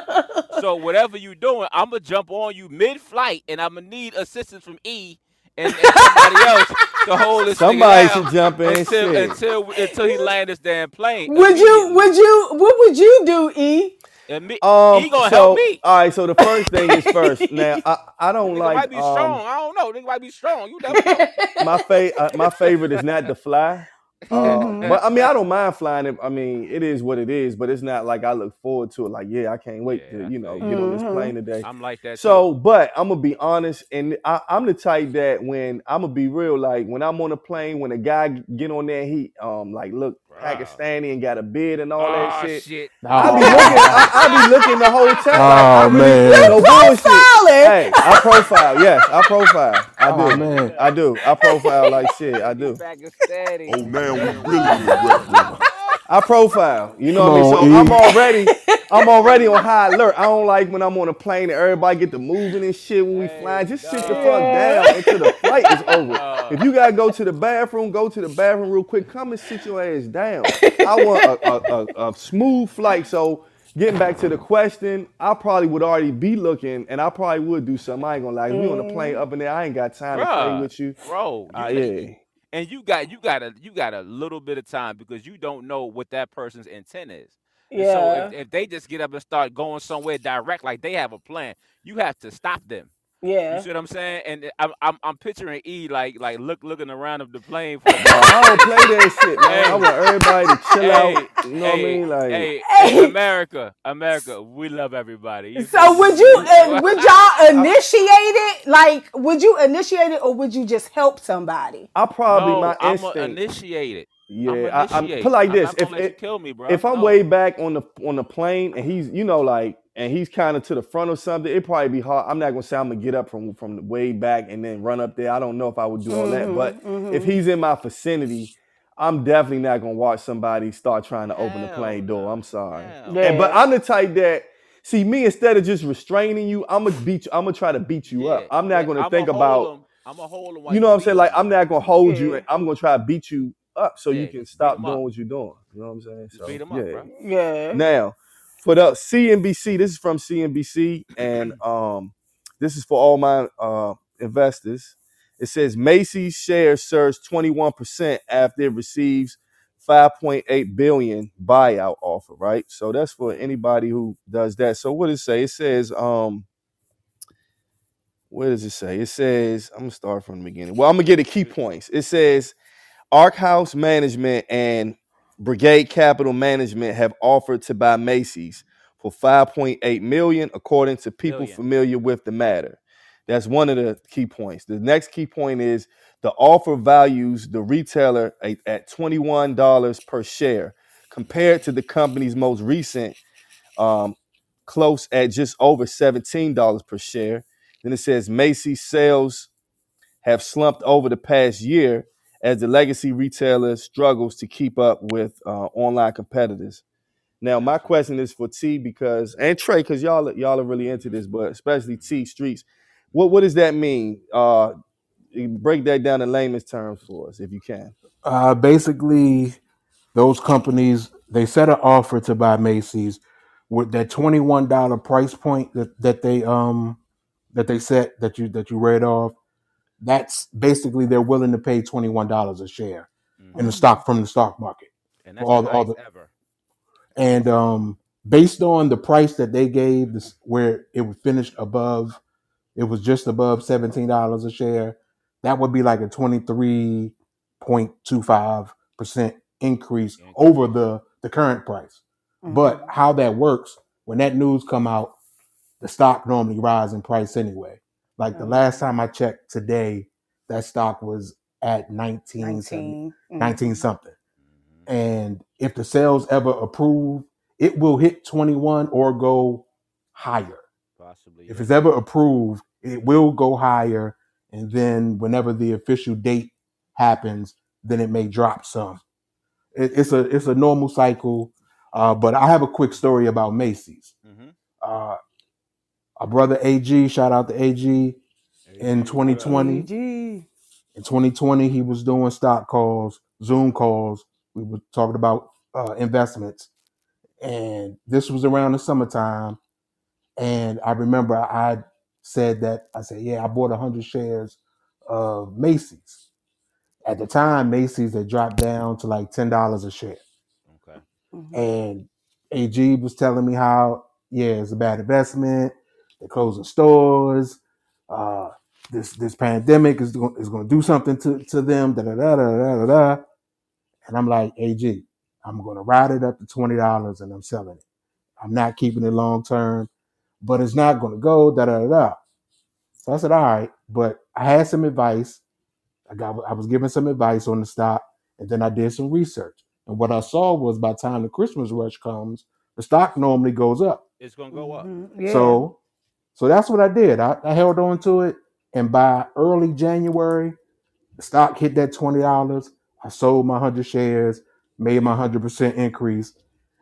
So whatever you're doing, I'm gonna jump on you mid-flight, and I'm gonna need assistance from E and, and somebody else to hold this
Somebody
nigga
should jump in.
until until until he land this damn plane.
Would you? Would you? What would you do, E?
And me,
Um,
he gonna
so,
help me.
All right, so the first thing is first. Now, I, I don't
Nigga
like
might be strong.
um,
I don't know. Nigga might be strong. You never know.
my fa- uh, my favorite is not to fly.
Mhm.
But I mean, I don't mind flying. It. I mean, it is what it is. But it's not like I look forward to it. Like, yeah, I can't wait
Yeah,
to you know
feel
get on this
Mhm.
plane today.
I'm like that.
So, but I'm gonna be honest, and I, I'm the type that when I'm gonna be real, like when I'm on a plane, when a guy get on there, he um like look
Bruh.
Pakistani and got a beard and
too.
all that
oh,
shit.
shit.
I be looking, I, I be looking the whole time. like, I
Oh,
really-
man.
no bullshit.
Profiling.
Hey, I profile. Yes, I profile. I do.
Oh, man.
I do. I profile like shit. I do.
Pakistani.
Oh man, we really regret brother.
I profile. You know
Come
what I mean? So
e.
I'm already, I'm already on high alert. I don't like when I'm on a plane and everybody get to moving and shit when we
Hey,
flying. Just sit the
dog.
fuck down until the flight is over.
Uh,
If you gotta go to the bathroom, go to the bathroom real quick. Come and sit your ass down. I want a, a, a, a smooth flight. So getting back to the question, I probably would already be looking, and I probably would do something. I ain't gonna lie. If we on the plane up in there, I ain't got time to play with you.
bro. You,
Uh, yeah.
And you got you got a you got a little bit of time because you don't know what that person's intent is. And
Yeah.
So if, if they just get up and start going somewhere direct, like they have a plan, you have to stop them. You see what I'm saying? And I'm I'm, I'm picturing E like like look looking around of the plane. For
No, I don't play that shit, man. I want everybody to chill
hey,
out. You know what I mean? Like,
hey,
Hey.
America, America, we love everybody. You
So
feel
would you uh, would y'all initiate it? Like, would you initiate it, or would you just help somebody?
I probably
no,
my
I'm
instinct.
gonna initiate it.
yeah,
I'm
I, I'm put like
I'm
this.
not gonna
If
let you kill me, bro.
if I'm
No.
way back on the on the plane and he's you know like and he's kind of to the front or something, it'd probably be hard. I'm not gonna say I'm gonna get up from from the way back and then run up there. I don't know if I would do all that, but
Mhm,
if he's in my vicinity, I'm definitely not gonna watch somebody start trying to open the
Hell
plane door. I'm sorry.
Yeah.
And, but I'm the type that see me instead of just restraining you, I'm gonna beat you. I'm gonna try to beat you up. I'm not
yeah,
gonna
I'ma
think
hold
about
'em- I'ma hold 'em while
you know what I'm
beat
saying. Like I'm not gonna hold you. And I'm gonna try to beat you up so you can stop doing
up.
what you're doing. You know what I'm saying?
Just
So
beat 'em up,
yeah.
bro.
Yeah.
Now, for the CNBC, this is from CNBC, and um, this is for all my uh, investors. It says Macy's shares surge 21% after it receives 5.8 billion buyout offer. Right, so that's for anybody who does that. So what does it say? It says, um, where does it say? It says, I'm gonna start from the beginning. Well, I'm gonna get the key points. It says Arkhouse Management and Brigade Capital Management have offered to buy Macy's for 5.8 million, according to people
Million.
familiar with the matter. That's one of the key points. The next key point is the offer values the retailer at at $21 per share, compared to the company's most recent um, close at just over $17 per share. Then it says Macy's sales have slumped over the past year as the legacy retailer struggles to keep up with uh, online competitors. Now, my question is for T because and Trey because y'all y'all are really into this, but especially T Streets. What what does that mean? Uh, break that down in layman's terms for us, if you can.
Uh, basically, those companies they set an offer to buy Macy's with that twenty one dollar price point that, that they um that they set that you that you read off. That's basically they're willing to pay twenty one dollars a share in the stock from the stock market.
And that's
all
the
the all the
ever.
and um based on the price that they gave this where it would finish above it was just above seventeen dollars a share that would be like a 23.25 percent increase
Increase.
over the the current price but
Mhm.
how that works when that news come out the stock normally rise in price anyway like the last time i checked today that stock was at 19
19. Mhm.
19 something and if the sales ever approve, it will hit 21 or go higher.
Possibly.
If
yeah.
it's ever approved, it will go higher. And then whenever the official date happens, then it may drop some. It, it's a it's a normal cycle. Uh, but I have a quick story about Macy's.
Mhm.
Uh, our brother AG, shout out to AG. In
AG, what up?
2020,
AG.
in 2020, he was doing stock calls, Zoom calls. We were talking about uh, investments, and this was around the summertime. And I remember I said that I said, "Yeah, I bought 100 shares of Macy's." At the time, Macy's had dropped down to like ten dollars a share,
Okay.
Mhm.
and AG was telling me how, yeah, it's a bad investment. They're closing stores. Uh, this this pandemic is going is going to do something to to them. Da da da da da da. da. And I'm like, AG, I'm going to ride it up to twenty dollars, and I'm selling it. I'm not keeping it long term, but it's not going to go. Da da da da. So I said, all right, but I had some advice. I got I was given some advice on the stock, and then I did some research. And what I saw was by the time the Christmas rush comes, the stock normally goes up.
It's gonna go up.
Mhm. Yeah.
So so that's what I did. I, I held on to it, and by early January, the stock hit that twenty dollars. I sold my hundred shares, made my hundred percent increase,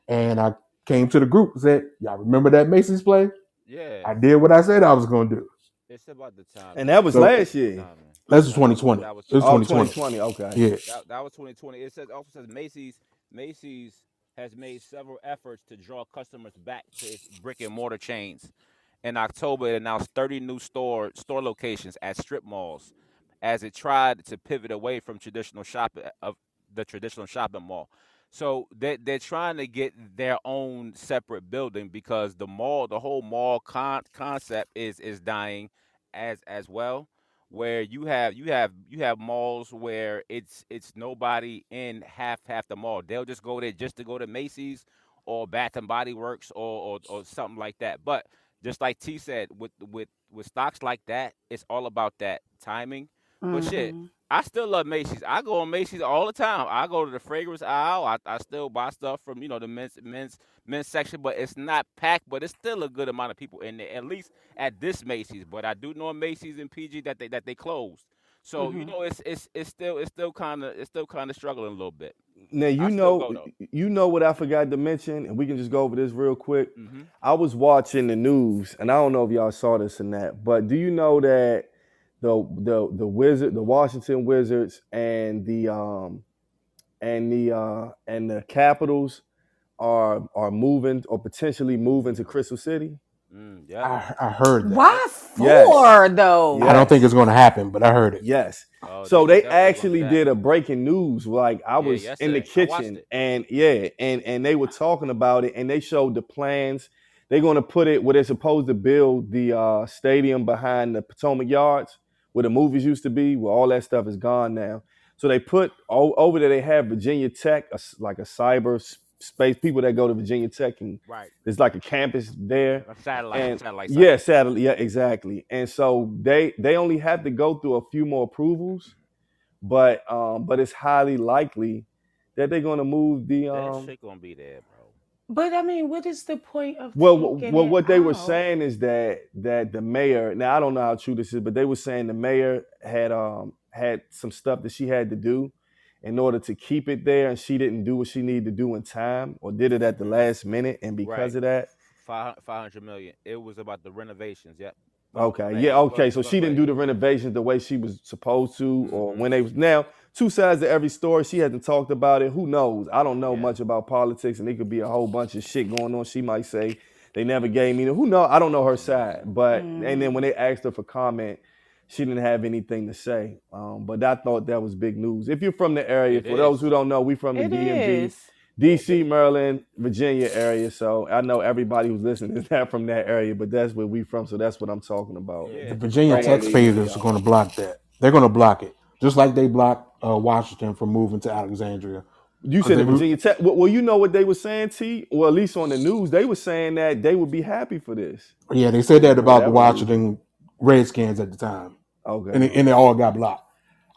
and I came to the group and said, "Y'all remember that Macy's play?
Yeah.
I did what I said I was going to do."
It's about the time.
And that was
So-
last year.
Nah, man.
That's
That
2020.
That was,
It was
Oh,
2020.
2020. Okay.
Yeah,
that, that was 2020. It says also says Macy's Macy's has made several efforts to draw customers back to its brick and mortar chains. In October, it announced 30 new store store locations at strip malls as it tried to pivot away from traditional shopping uh, of the traditional shopping mall. So they they're trying to get their own separate building because the mall, the whole mall con- concept is is dying, as as well, where you have you have you have malls where it's it's nobody in half half the mall. They'll just go there just to go to Macy's or Bath and Body Works or or, or something like that. But just like T said, with with with stocks like that, it's all about that timing. But shit,
Mhm.
I still love Macy's. I go on Macy's all the time. I go to the fragrance aisle. I, I still buy stuff from you know the men's men's men's section, but it's not packed. But it's still a good amount of people in there, at least at this Macy's. But I do know Macy's and PG that they that they closed. So you
Mhm.
know it's it's it's still it's still kind of it's still kind of struggling a little bit.
Now you
I
know you know what I forgot to mention, and we can just go over this real quick.
hmm
I was watching the news, and I don't know if y'all saw this or not, but do you know that the the the wizard, the Washington Wizards, and the um and the uh and the Capitals are are moving or potentially moving to Crystal City?
Mm, yeah.
I, I heard that.
Why
Yes.
though?
Yeah.
I don't think it's going to happen, but I heard it.
Yes.
Oh,
So they actually did a breaking news. Like I
Yeah,
was in the
yesterday. I watched
kitchen, and yeah, and and they were talking about it, and they showed the plans. They're going to put it where they're supposed to build the uh, stadium behind the Potomac Yards, where the movies used to be. Where all that stuff is gone now. So they put over there. They have Virginia Tech, a s like a cyber s- space. People that go to Virginia Tech, and
Right.
there's like a campus there.
A satellite.
And
satellite.
yeah, satellite. Yeah, exactly. And so they they only have to go through a few more approvals, but um, but it's highly likely that they're going to move the
That
um.
shit gonna be there, bro.
But I mean, what is the point of
Well, w- well, what they were saying is that that the mayor. Now I don't know how true this is, but they were saying the mayor had um had some stuff that she had to do in order to keep it there, and she didn't do what she needed to do in time, or did it at the last minute, and because
Right.
of that,
Five five hundred million. It was about the renovations. Yep.
Okay, yeah, okay. So she didn't do the renovations the way she was supposed to, or
Mhm.
when they was now two sides to every story. She hasn't talked about it. Who knows? I don't know
Yeah.
much about politics, and it could be a whole bunch of shit going on. She might say they never gave me. the- Who know? I don't know her side, but and then when they asked her for comment, she didn't have anything to say. Um, but I thought that was big news. If you're from the area,
It
for those who don't know, we from the
It
DMV.
is.
DC, Maryland, Virginia area. So I know everybody who's listening is not from that area, but that's where we from. So that's what I'm talking about.
Yeah.
The Virginia
Right.
taxpayers are going to block that. They're going to block it, just like they blocked uh, Washington from moving to Alexandria.
You said
they
the Virginia Tech. Well, well, you know what they were saying, T. Well, at least on the news, they were saying that they would be happy for this.
Yeah, they said that about
that
the Washington Redskins at the time,
Okay.
and it, and they all got blocked.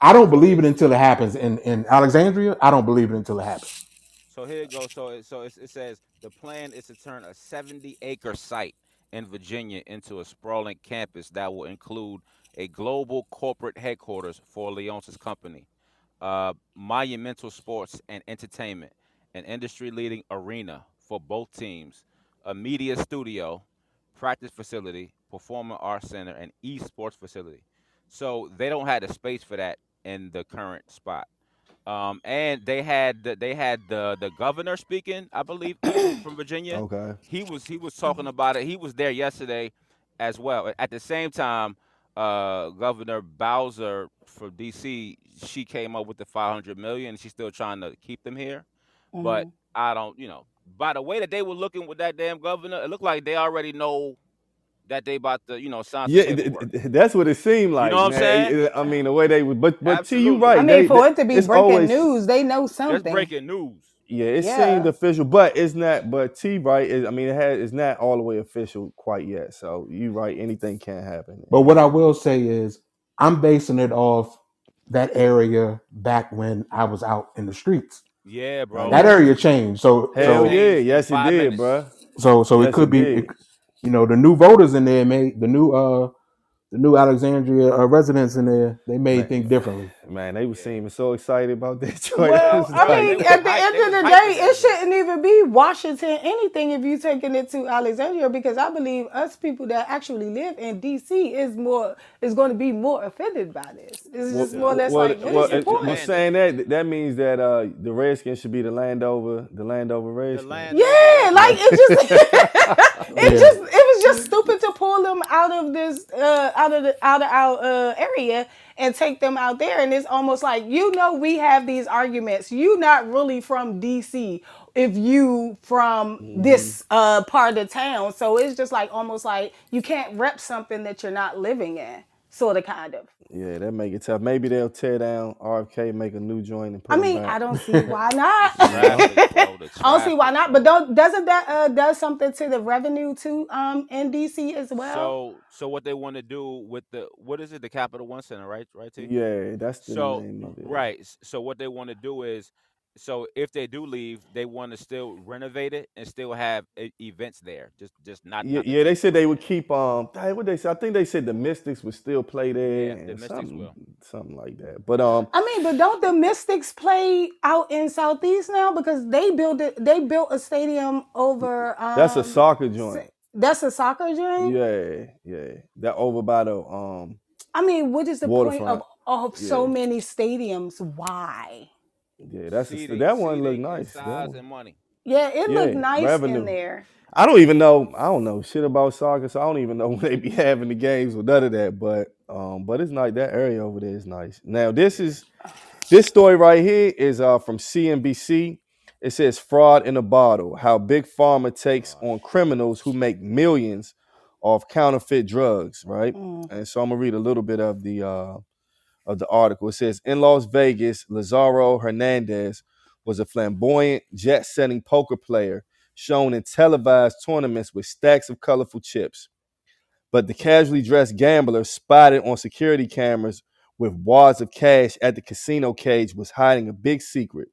I don't believe it until it happens. In in Alexandria, I don't believe it until it happens.
So here it goes. So it, so it, it says the plan is to turn a 70 acre site in Virginia into a sprawling campus that will include a global corporate headquarters for Leonsis company, uh, monumental sports and entertainment, an industry leading arena for both teams, a media studio, practice facility, performing arts center, and esports facility. So they don't have the space for that in the current spot. Um, and they had the, they had the the governor speaking, I believe, from Virginia.
Okay.
He was he was talking about it. He was there yesterday as well. At the same time, uh, Governor Bowser from DC, she came up with the 500 million. She's still trying to keep them here, but
Mhm.
I don't, you know, by the way that they were looking with that damn governor, it looked like they already know that they about to, you know, sign
Yeah, th-
paperwork.
th- that's what it seemed like.
You know what I'm saying?
I mean, the way they would, but but T, you right.
I mean,
they-
for
they-
it to be breaking
always-
news, they know
That's
something.
breaking news.
Yeah, it
Yeah.
seemed official, but it's not. But T, right? Is, I mean, it has. It's not all the way official quite yet. So you right. Anything can happen.
But what I will say is, I'm basing it off that area back when I was out in the streets.
Yeah, bro.
That area changed. So
Hell
so
yeah, yes it
Five
did,
minutes.
bruh.
so so
Yes,
it could
it
be, it- you know, the new voters in there made the new uh the new Alexandria uh, residents in there. They may
Man.
think differently.
Man, they were seeming so excited about that choice.
Well,
It's
I mean,
they
at the
hyped-
end of the day, it shouldn't even be Washington anything if you're taking it to Alexandria because I believe us people that actually live in DC is more is going to be more offended by this. It's just more or less
well,
like what
well,
is
it-
important?
well, saying that that means that uh, the Redskins should be the Landover, the Landover Redskins.
land-
Yeah, like it just it
Yeah.
just it was just stupid to pull them out of this, uh, out of the out of our uh, area and take them out there. And it's almost like you know we have these arguments. You not really from DC if you from
Mm-hmm.
this uh part of town. So it's just like almost like you can't rep something that you're not living in, sort of, kind of.
Yeah, that make it tough. Maybe they'll tear down RFK, make a new joint, and put
I mean,
back.
I don't see why not.
Traffic,
I don't see why not. But don't doesn't that uh does something to the revenue too um in DC as well?
So, so what they want to do with the what is it? The Capital One Center, right? Right, T.
Yeah, that's the
So,
name of it.
right. So what they want to do is, so if they do leave, they want to still renovate it and still have e- events there. Just, just not.
Yeah,
not
yeah, they said they would keep um what they say? I think they said the Mystics would still play there
Yeah, the Mystics
something
will.
something like that. But um
I mean, but don't the Mystics play out in Southeast now because they built it? They built a stadium over. Um,
that's a soccer joint.
That's a soccer joint.
Yeah, yeah. That over by the um
I mean, what is the point
waterfront.
of of so many stadiums? Why?
Yeah, that's a,
Seating,
that one look
seating,
nice.
Size and money.
Yeah, it looked
Yeah,
nice in there.
I don't even know. I don't know shit about soccer, so I don't even know when they be having the games or none of that. But um, but it's nice. That area over there is nice. Now this is this story right here is uh from CNBC. It says fraud in a bottle: How big pharma takes on criminals who make millions off counterfeit drugs. Right.
Mm.
And so I'm gonna read a little bit of the uh of the article. It says in Las Vegas, Lazaro Hernandez was a flamboyant, jet-setting poker player shown in televised tournaments with stacks of colorful chips. But the casually dressed gambler spotted on security cameras with wads of cash at the casino cage was hiding a big secret.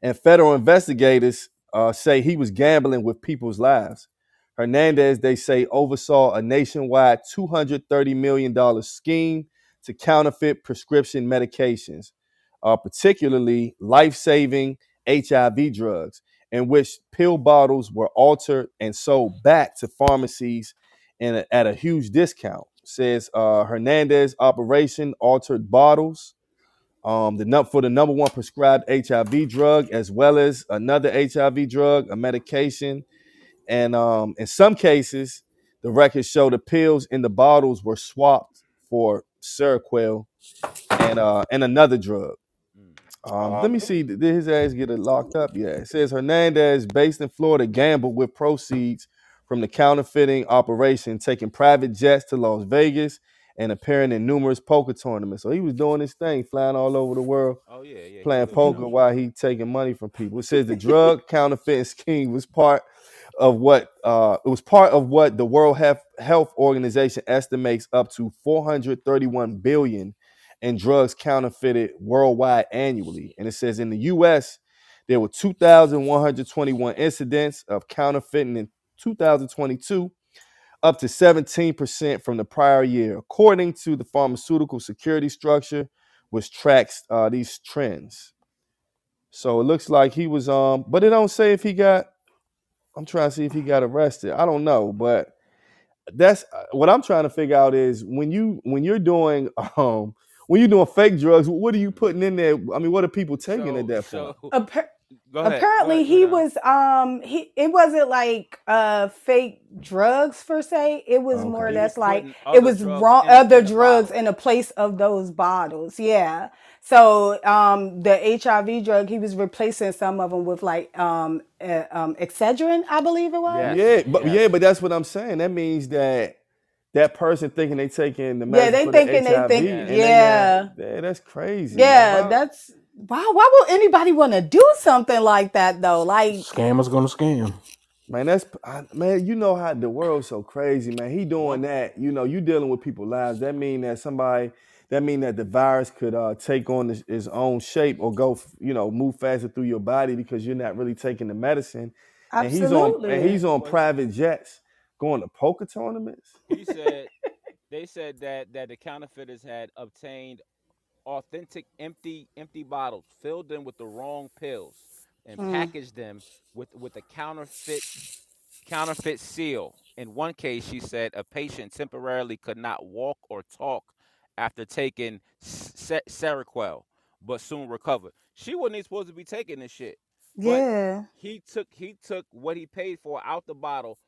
And federal investigators uh, say he was gambling with people's lives. Hernandez, they say, oversaw a nationwide $230 million scheme to counterfeit prescription medications, uh, particularly life saving HIV drugs, in which pill bottles were altered and sold back to pharmacies in a- at a huge discount. Says uh, Hernandez operation altered bottles um, the for the number one prescribed HIV drug, as well as another HIV drug, a medication, and um, in some cases, the records show the pills in the bottles were swapped for Seroquel and uh, and another drug.
Mm.
Um, let me see. Did his ass get it locked up? Yeah. It says Hernandez, based in Florida, gambled with proceeds from the counterfeiting operation, taking private jets to Las Vegas and appearing in numerous poker tournaments. So he was doing his thing, flying all over the world,
Oh yeah, yeah.
Playing poker while he taking money from people. It says the drug counterfeiting scheme was part of what uh, it was part of what the World Health Organization estimates up to 431 billion in drugs counterfeited worldwide annually. And it says in the U.S. there were 2,121 incidents of counterfeiting in 2022, up to 17% from the prior year, according to the pharmaceutical security structure, which tracks uh, these trends. So it looks like he was um, but it don't say if he got. I'm trying to see if he got arrested. I don't know, but that's uh, what I'm trying to figure out is when you when you're doing um when you're doing fake drugs, what are you putting in there? I mean, what are people taking
So,
at that point?
so
Appa-
ahead.
apparently,
ahead,
he was um he it wasn't like uh fake drugs per se. It was more or
Okay.
He was
less like it was
drugs
raw
in,
other drugs
bottle.
in the place of those bottles. Yeah. So um the HIV drug he was replacing some of them with like um uh, um Excedrin, I believe it was.
Yes,
Yeah, but
yes.
yeah, but that's what I'm saying. That means that that person thinking they taking the
Yeah,
medicine
they
for the
thinking they
HIV,
think
Yeah.
and they
yeah.
not, yeah, that's crazy.
Yeah,
man. Why-
that's wow. Why would anybody want to do something like that though? Like,
Scammers gonna scam.
Man, that's I, man. You know how the world's so crazy, man. He doing that. You know, you dealing with people's lives. That mean that somebody. That mean that the virus could uh, take on its, its own shape or go, you know, move faster through your body because you're not really taking the medicine. Absolutely. And he's on and he's on private jets going to poker tournaments.
he said they said that that the counterfeiters had obtained authentic empty empty bottles filled them with the wrong pills and
Mm.
packaged them with with a counterfeit counterfeit seal in one case she said a patient temporarily could not walk or talk after taking Se- Seroquel but soon recovered she wasn't even supposed to be taking this shit but
Yeah.
he took he took what he paid for out the bottle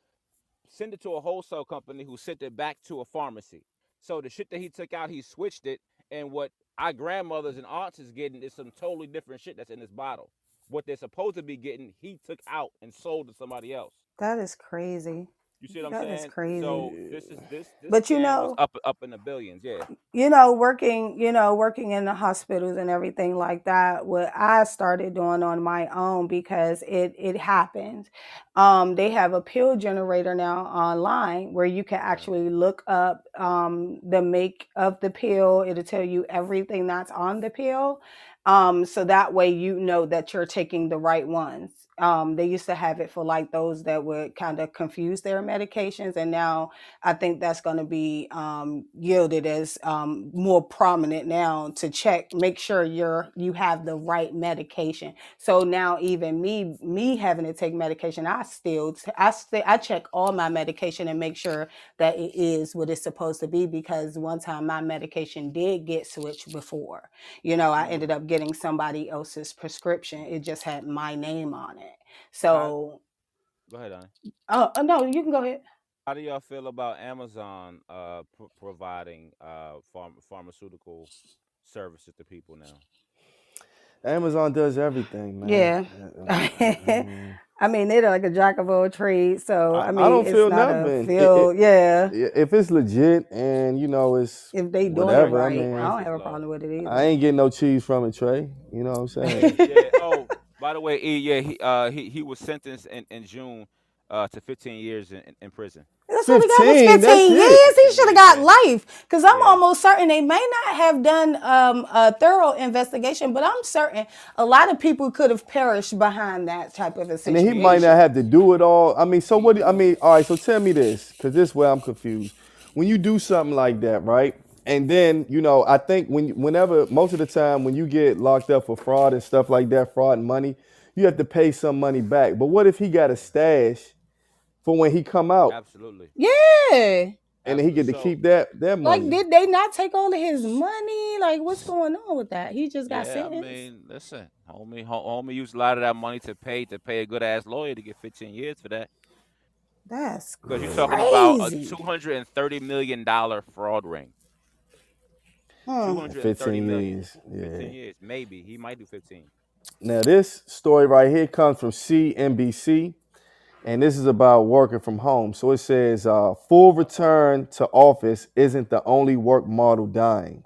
send it to a wholesale company who sent it back to a pharmacy. So the shit that he took out, he switched it, and what our grandmothers and aunts is getting is some totally different shit that's in this bottle. What they're supposed to be getting, he took out and sold to somebody else.
That is crazy.
You see what I'm
That is crazy.
So this is this this
But you know,
up up in the billions, yeah.
you know, working, you know, working in the hospitals and everything like that, what I started doing on my own because it it happened. Um, they have a pill generator now online where you can actually look up um, the make of the pill. It'll tell you everything that's on the pill. Um, so that way you know that you're taking the right ones. Um, they used to have it for like those that would kind of confuse their medications, and now I think that's going to be um, yielded as um, more prominent now to check, make sure you're you have the right medication. So now even me me having to take medication, I still t- I st- I check all my medication and make sure that it is what it's supposed to be because one time my medication did get switched before. You know, I
Mm.
ended up getting somebody else's prescription. It just had my name on it.
How
So,
go ahead, Donnie.
oh uh, no, you can go ahead.
How do y'all feel about Amazon uh pro- providing uh pharm- pharmaceutical services to people now?
Amazon does everything, man.
Yeah.
Uh, uh.
I mean, they're like a jack of all trades. So,
I,
I
I
mean,
don't
it's
feel
not a
nothing. It, it,
feel, yeah.
if it's legit and you know it's
If they doing it
whatever, I
right, I
mean,
don't have a problem with it
I ain't getting no cheese from it, Trey. You know what I'm saying?
Yeah. Oh, by the way, E, yeah, he uh he, he was sentenced in, in June uh to 15 years in, in, in prison.
That's what we got was
15, that's
15
it.
years. He should have got life. Because I'm
Yeah.
almost certain they may not have done um, a thorough investigation, but I'm certain a lot of people could have perished behind that type of a
And then he might not have to do it all. I mean, so what? I mean, all right. So tell me this, because this is where I'm confused. When you do something like that, right? And then you know, I think when whenever most of the time when you get locked up for fraud and stuff like that, fraud and money, you have to pay some money back. But what if he got a stash for when he come out,
Absolutely.
Yeah.
and then he get to
So
keep that that money.
Like, did they not take all of his money? Like, what's going on with that? He just got
yeah, I mean, listen, homie, homie used a lot of that money to pay to pay a good ass lawyer to get 15 years for that.
That's
Because you're talking about a 230 million dollar fraud ring. 230
15
million.
years.
15
Yeah.
years, maybe he might do 15.
Now this story right here comes from CNBC, and this is about working from home. So it says, uh, "Full return to office isn't the only work model dying.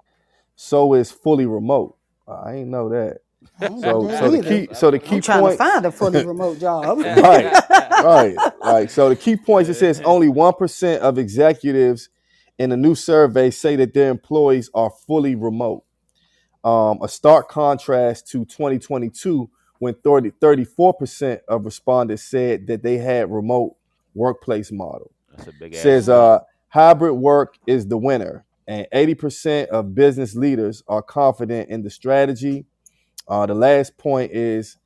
So is fully remote." I ain't know that.
Ain't
So,
know that
so the key, so the
I'm
key
trying to find a fully remote job.
right, right, right. So the key points it says only one percent of executives in a new survey say that their employees are fully remote. Um, a stark contrast to 2022 when 30, 34% of respondents said that they had remote workplace model.
That's a big
Says uh, hybrid work is the winner, and 80% of business leaders are confident in the strategy. Uh, the last point is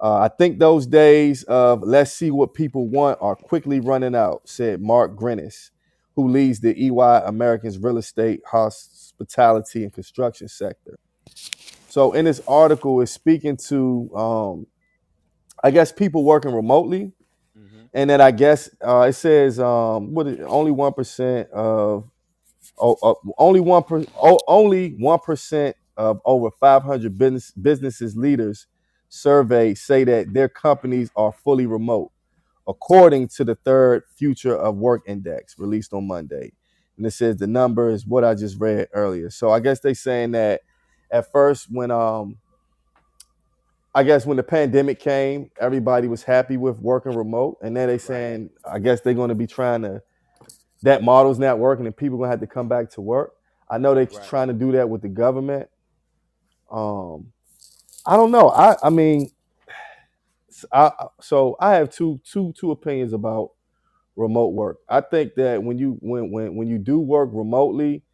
uh, I think those days of let's see what people want are quickly running out, said Mark Grinis, who leads the EY Americans real estate, hospitality, and construction sector. So in this article, it's speaking to, um, I guess, people working remotely,
Mhm.
and then I guess uh, it says um, what is, only one percent of oh, uh, only one per, oh, only one percent of over 500 business businesses leaders surveyed say that their companies are fully remote, according to the third Future of Work Index released on Monday. And it says the number is what I just read earlier. So I guess they're saying that at first when um I guess when the pandemic came, everybody was happy with working remote, and then they saying I guess they're going to be trying to that model's not working, and people gonna have to come back to work. I know they're
Right.
trying to do that with the government. Um, I don't know. I I mean, I- so I have two two two opinions about remote work. I think that when you when when when you do work remotely,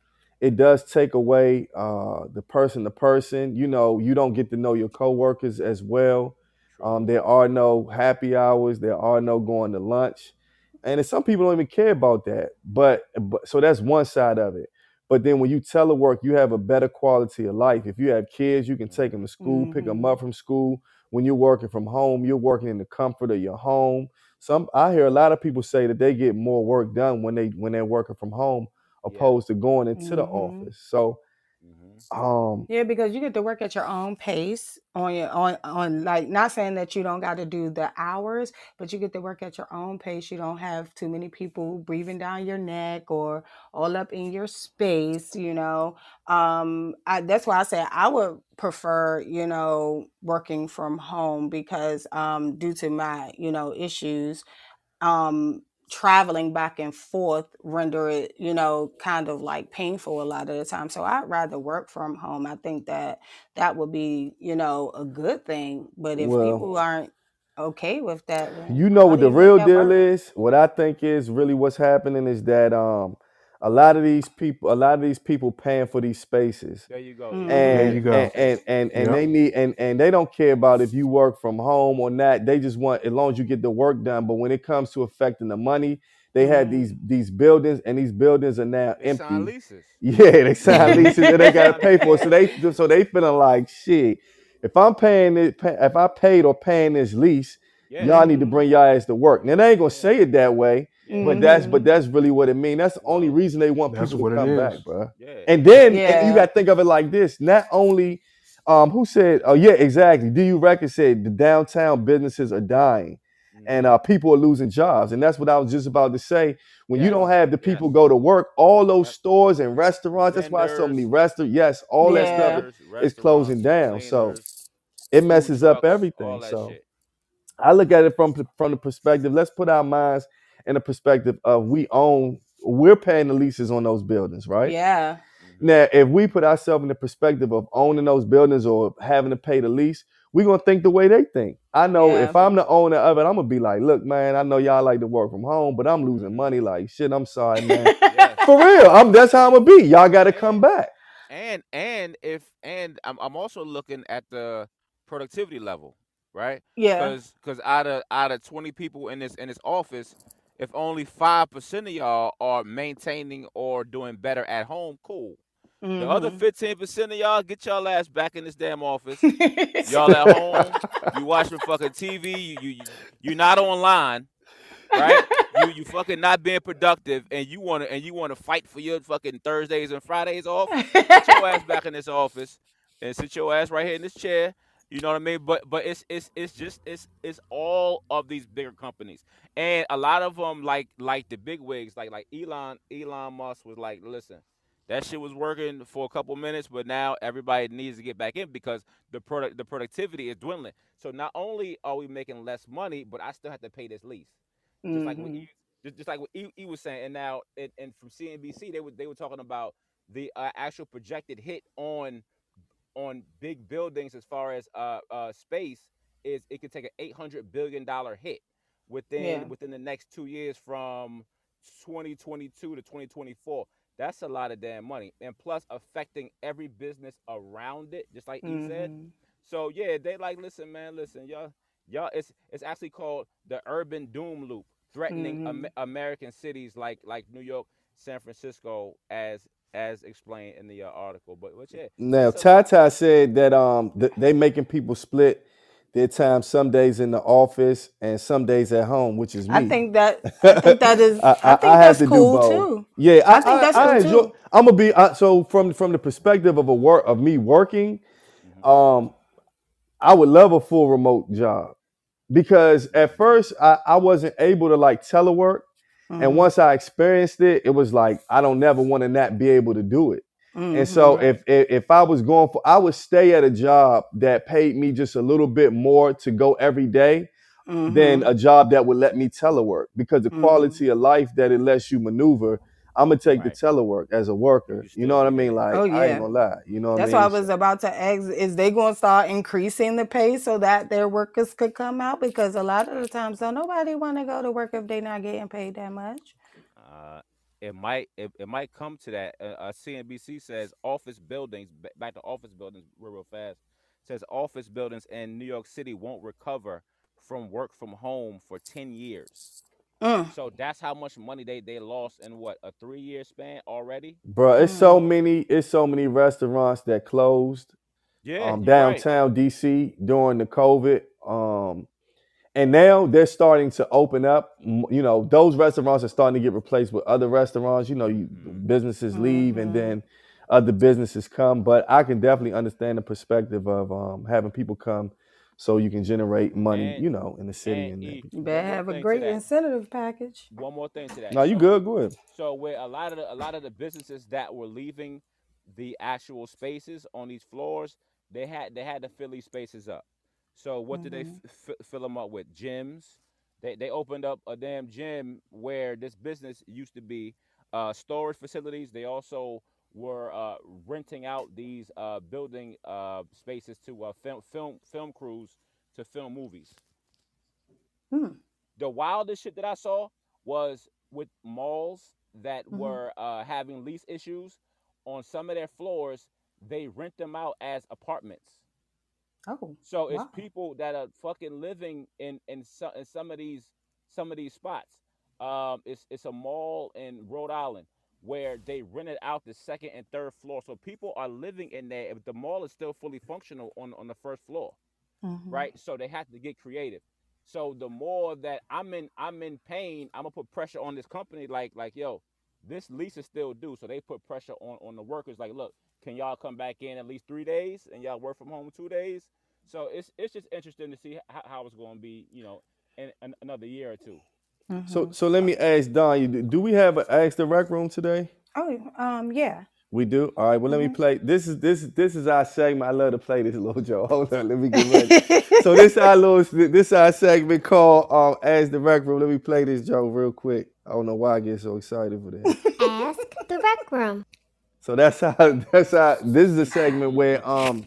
it does take away uh, the person to person. You know, you don't get to know your coworkers as well. Um, there are no happy hours. There are no going to lunch, and some people don't even care about that. But, but so that's one side of it. But then when you telework, you have a better quality of life. If you have kids, you can take them to school, pick them up from school, when you're working from home, you're working in the comfort of your home. Some I hear a lot of people say that they get more work done when they when they're working from home
Yeah.
opposed to going into the
Mhm.
office. So
hmm
um
Yeah, because you get to work at your own pace on your on on like not saying that you don't got to do the hours, but you get to work at your own pace. You don't have too many people breathing down your neck or all up in your space, you know. Um I, that's why I say I would prefer, you know, working from home because um due to my, you know, issues um traveling back and forth render it you know kind of like painful a lot of the time. So i'd rather work from home. I think that that would be you know a good thing. But if
well
people aren't okay with that then
you know
how
what
do
the
you make
real
that
deal
work.
is? What i think is really what's happening is that um a lot of these people a lot of these people paying for these spaces
There you go.
There
and
you go.
and and and, and
Yep.
they need and and they don't care about if you work from home or not they just want as long as you get the work done but when it comes to affecting the money they had
Mhm.
these these buildings and these buildings are now
They sign
empty
leases.
yeah they signed leases and they gotta pay for it so they so they feeling like shit if i'm paying it if i paid or paying this lease
Yeah.
y'all need to bring y'all ass to work now they ain't gonna
Yeah.
say it that way
Yeah.
but that's but that's really what it means that's the only reason they want
That's
people to come back bro
Yeah.
and then and you got to think of it like this: not only, um, who said, "Oh yeah, exactly." Do you reckon said the downtown businesses are dying, and
hmm
uh, people are losing jobs, and that's what I was just about to say. When you don't have the
Yes.
people go to work, all those
Yep.
stores and restaurants. That's why so many
Vendors,
restaurants. Yes, all that stuff is closing down. So it messes up
trucks, all
everything. So
shit.
I look at it from from the perspective. Let's put our minds in the perspective of we own. We're paying the leases on those buildings, right?
yeah
hmm
Now, if we put ourselves in the perspective of owning those buildings or having to pay the lease, we're gonna think the way they think. I know
yeah
if I'm the owner of it, I'm gonna be like, look, man, I know y'all like to work from home, but I'm losing money. Like, shit, I'm sorry, man.
Yes.
For real. I'm that's how I'm gonna be. Y'all gotta come back.
and and if and I'm I'm also looking at the productivity level, right?
yeah
Cause cause out of out of 20 people in this in this office, if only five percent of y'all are maintaining or doing better at home, cool. The other
mhm
15% of y'all, get y'all ass back in this damn office. Y'all at home, you watching fucking TV, you you you you not online, right? You you fucking not being productive, and you wanna and you wanna fight for your fucking Thursdays and Fridays off. Get your ass back in this office and sit your ass right here in this chair. You know what I mean? But but it's it's it's just it's it's all of these bigger companies, and a lot of them like like the big wigs, like like Elon Elon Musk was like, listen, that shit was working for a couple minutes, but now everybody needs to get back in because the product the productivity is dwindling. So not only are we making less money, but I still have to pay this lease. Just like what
mhm
E, just, just like what E, e was saying, and now and, and from CNBC they were they were talking about the uh, actual projected hit on on big buildings as far as uh, uh, space is it could take an eight hundred billion dollar hit within
yeah
within the next two years from 2022 to 2024. That's a lot of damn money, and plus affecting every business around it, just like E said. So yeah, they like listen, man, listen, y'all, y'all. It's it's actually called the urban doom loop, threatening Am-
mhm
American cities like like New York, San Francisco, as as explained in the uh, article. But but yeah,
Now,
it's a lot.
Tata said that um th- they making people split their time some days in the office and some days at home, which is
I think that I think that is
I,
I
I,
think
I have
that's
to do
cool
both.
too.
Yeah, I,
I think that's
I
cool
enjoy.
too.
I'm gonna be I, so from from the perspective of a work of me working.
hmm
Um, I would love a full remote job because at first I, I wasn't able to like telework, and
Mhm.
once I experienced it, it was like I don't never want to not be able to do it. And so
Mhm.
If, if if I was going for, I would stay at a job that paid me just a little bit more to go every day than
Mhm.
a job that would let me telework because the
Mhm.
quality of life that it lets you maneuver. I'm gonna take the telework as a worker. You know what I mean? Like
Oh
I ain't
yeah.
gonna lie. You know what I
That's why I was about to ask, is they going to start increasing the pay so that their workers could come out? Because a lot of the times, don't nobody want to go to work if they're not getting paid that much.
Uh, it might it, it might come to that. Uh, uh, CNBC says office buildings back to office buildings real real fast. Says office buildings in New York City won't recover from work from home for ten years.
Mm,
So that's how much money they they lost in what a three year span already.
bro, it's so
mm,
many. It's so many restaurants that closed.
Yeah,
um,
you're right.
downtown DC during the COVID. Um, and now they're starting to open up. You know, those restaurants are starting to get replaced with other restaurants. You know, you,
Mhm.
businesses leave and
Mhm.
then other businesses come. But I can definitely understand the perspective of um, having people come so you can generate money.
And
you know, in the city
and
and
E,
everything.
You
one
better
more
have a
thing to
great
that.
incentive package.
One more thing to that.
No, you
So
good? Go ahead.
so where a lot of the, a lot of the businesses that were leaving the actual spaces on these floors, they had they had to fill these spaces up. So what did they
Mhm.
f- f- fill them up with? Gyms. They they opened up a damn gym where this business used to be uh, storage facilities. They also were uh, renting out these uh, building uh, spaces to uh, film film film crews to film movies.
Hmm.
The wildest shit that I saw was with malls that
Mhm.
were uh, having lease issues. On some of their floors, they rent them out as apartments.
Oh,
So it's
wow.
people that are fucking living in in some in some of these some of these spots. Um, it's it's a mall in Rhode Island where they rented out the second and third floor. So people are living in there. If the mall is still fully functional on on the first floor
Mhm.
right? So they have to get creative. So the more that I'm in, I'm in pain. I'm gonna put pressure on this company. Like, like, yo, this lease is still due. So they put pressure on on the workers. Like, look, can y'all come back in at least three days and y'all work from home two days? So it's it's just interesting to see how, how it's gonna be, you know, in, in another year or two.
So,
Mhm.
so let me ask Don. You do do we have an Ask the Wreck Room today?
Oh, um, yeah.
We do. All right. Well, let me
Mhm.
play. This is this this is our segment. I love to play this little Joe. Hold on. Let me get ready. so this our little this our segment called um Ask the Wreck Room. Let me play this Joe real quick. I don't know why I get so excited for this.
Ask the Wreck Room.
So that's how that's how this is a segment where um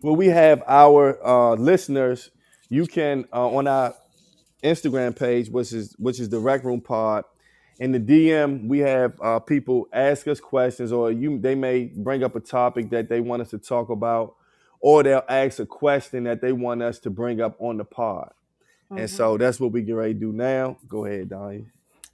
where we have our uh listeners. You can uh, on our Instagram page, which is which is the Wreck Room Pod. In the DM, we have uh, people ask us questions, or you they may bring up a topic that they want us to talk about, or they'll ask a question that they want us to bring up on the pod. And
Mhm.
so that's what we get ready to do now. Go ahead, Donnie.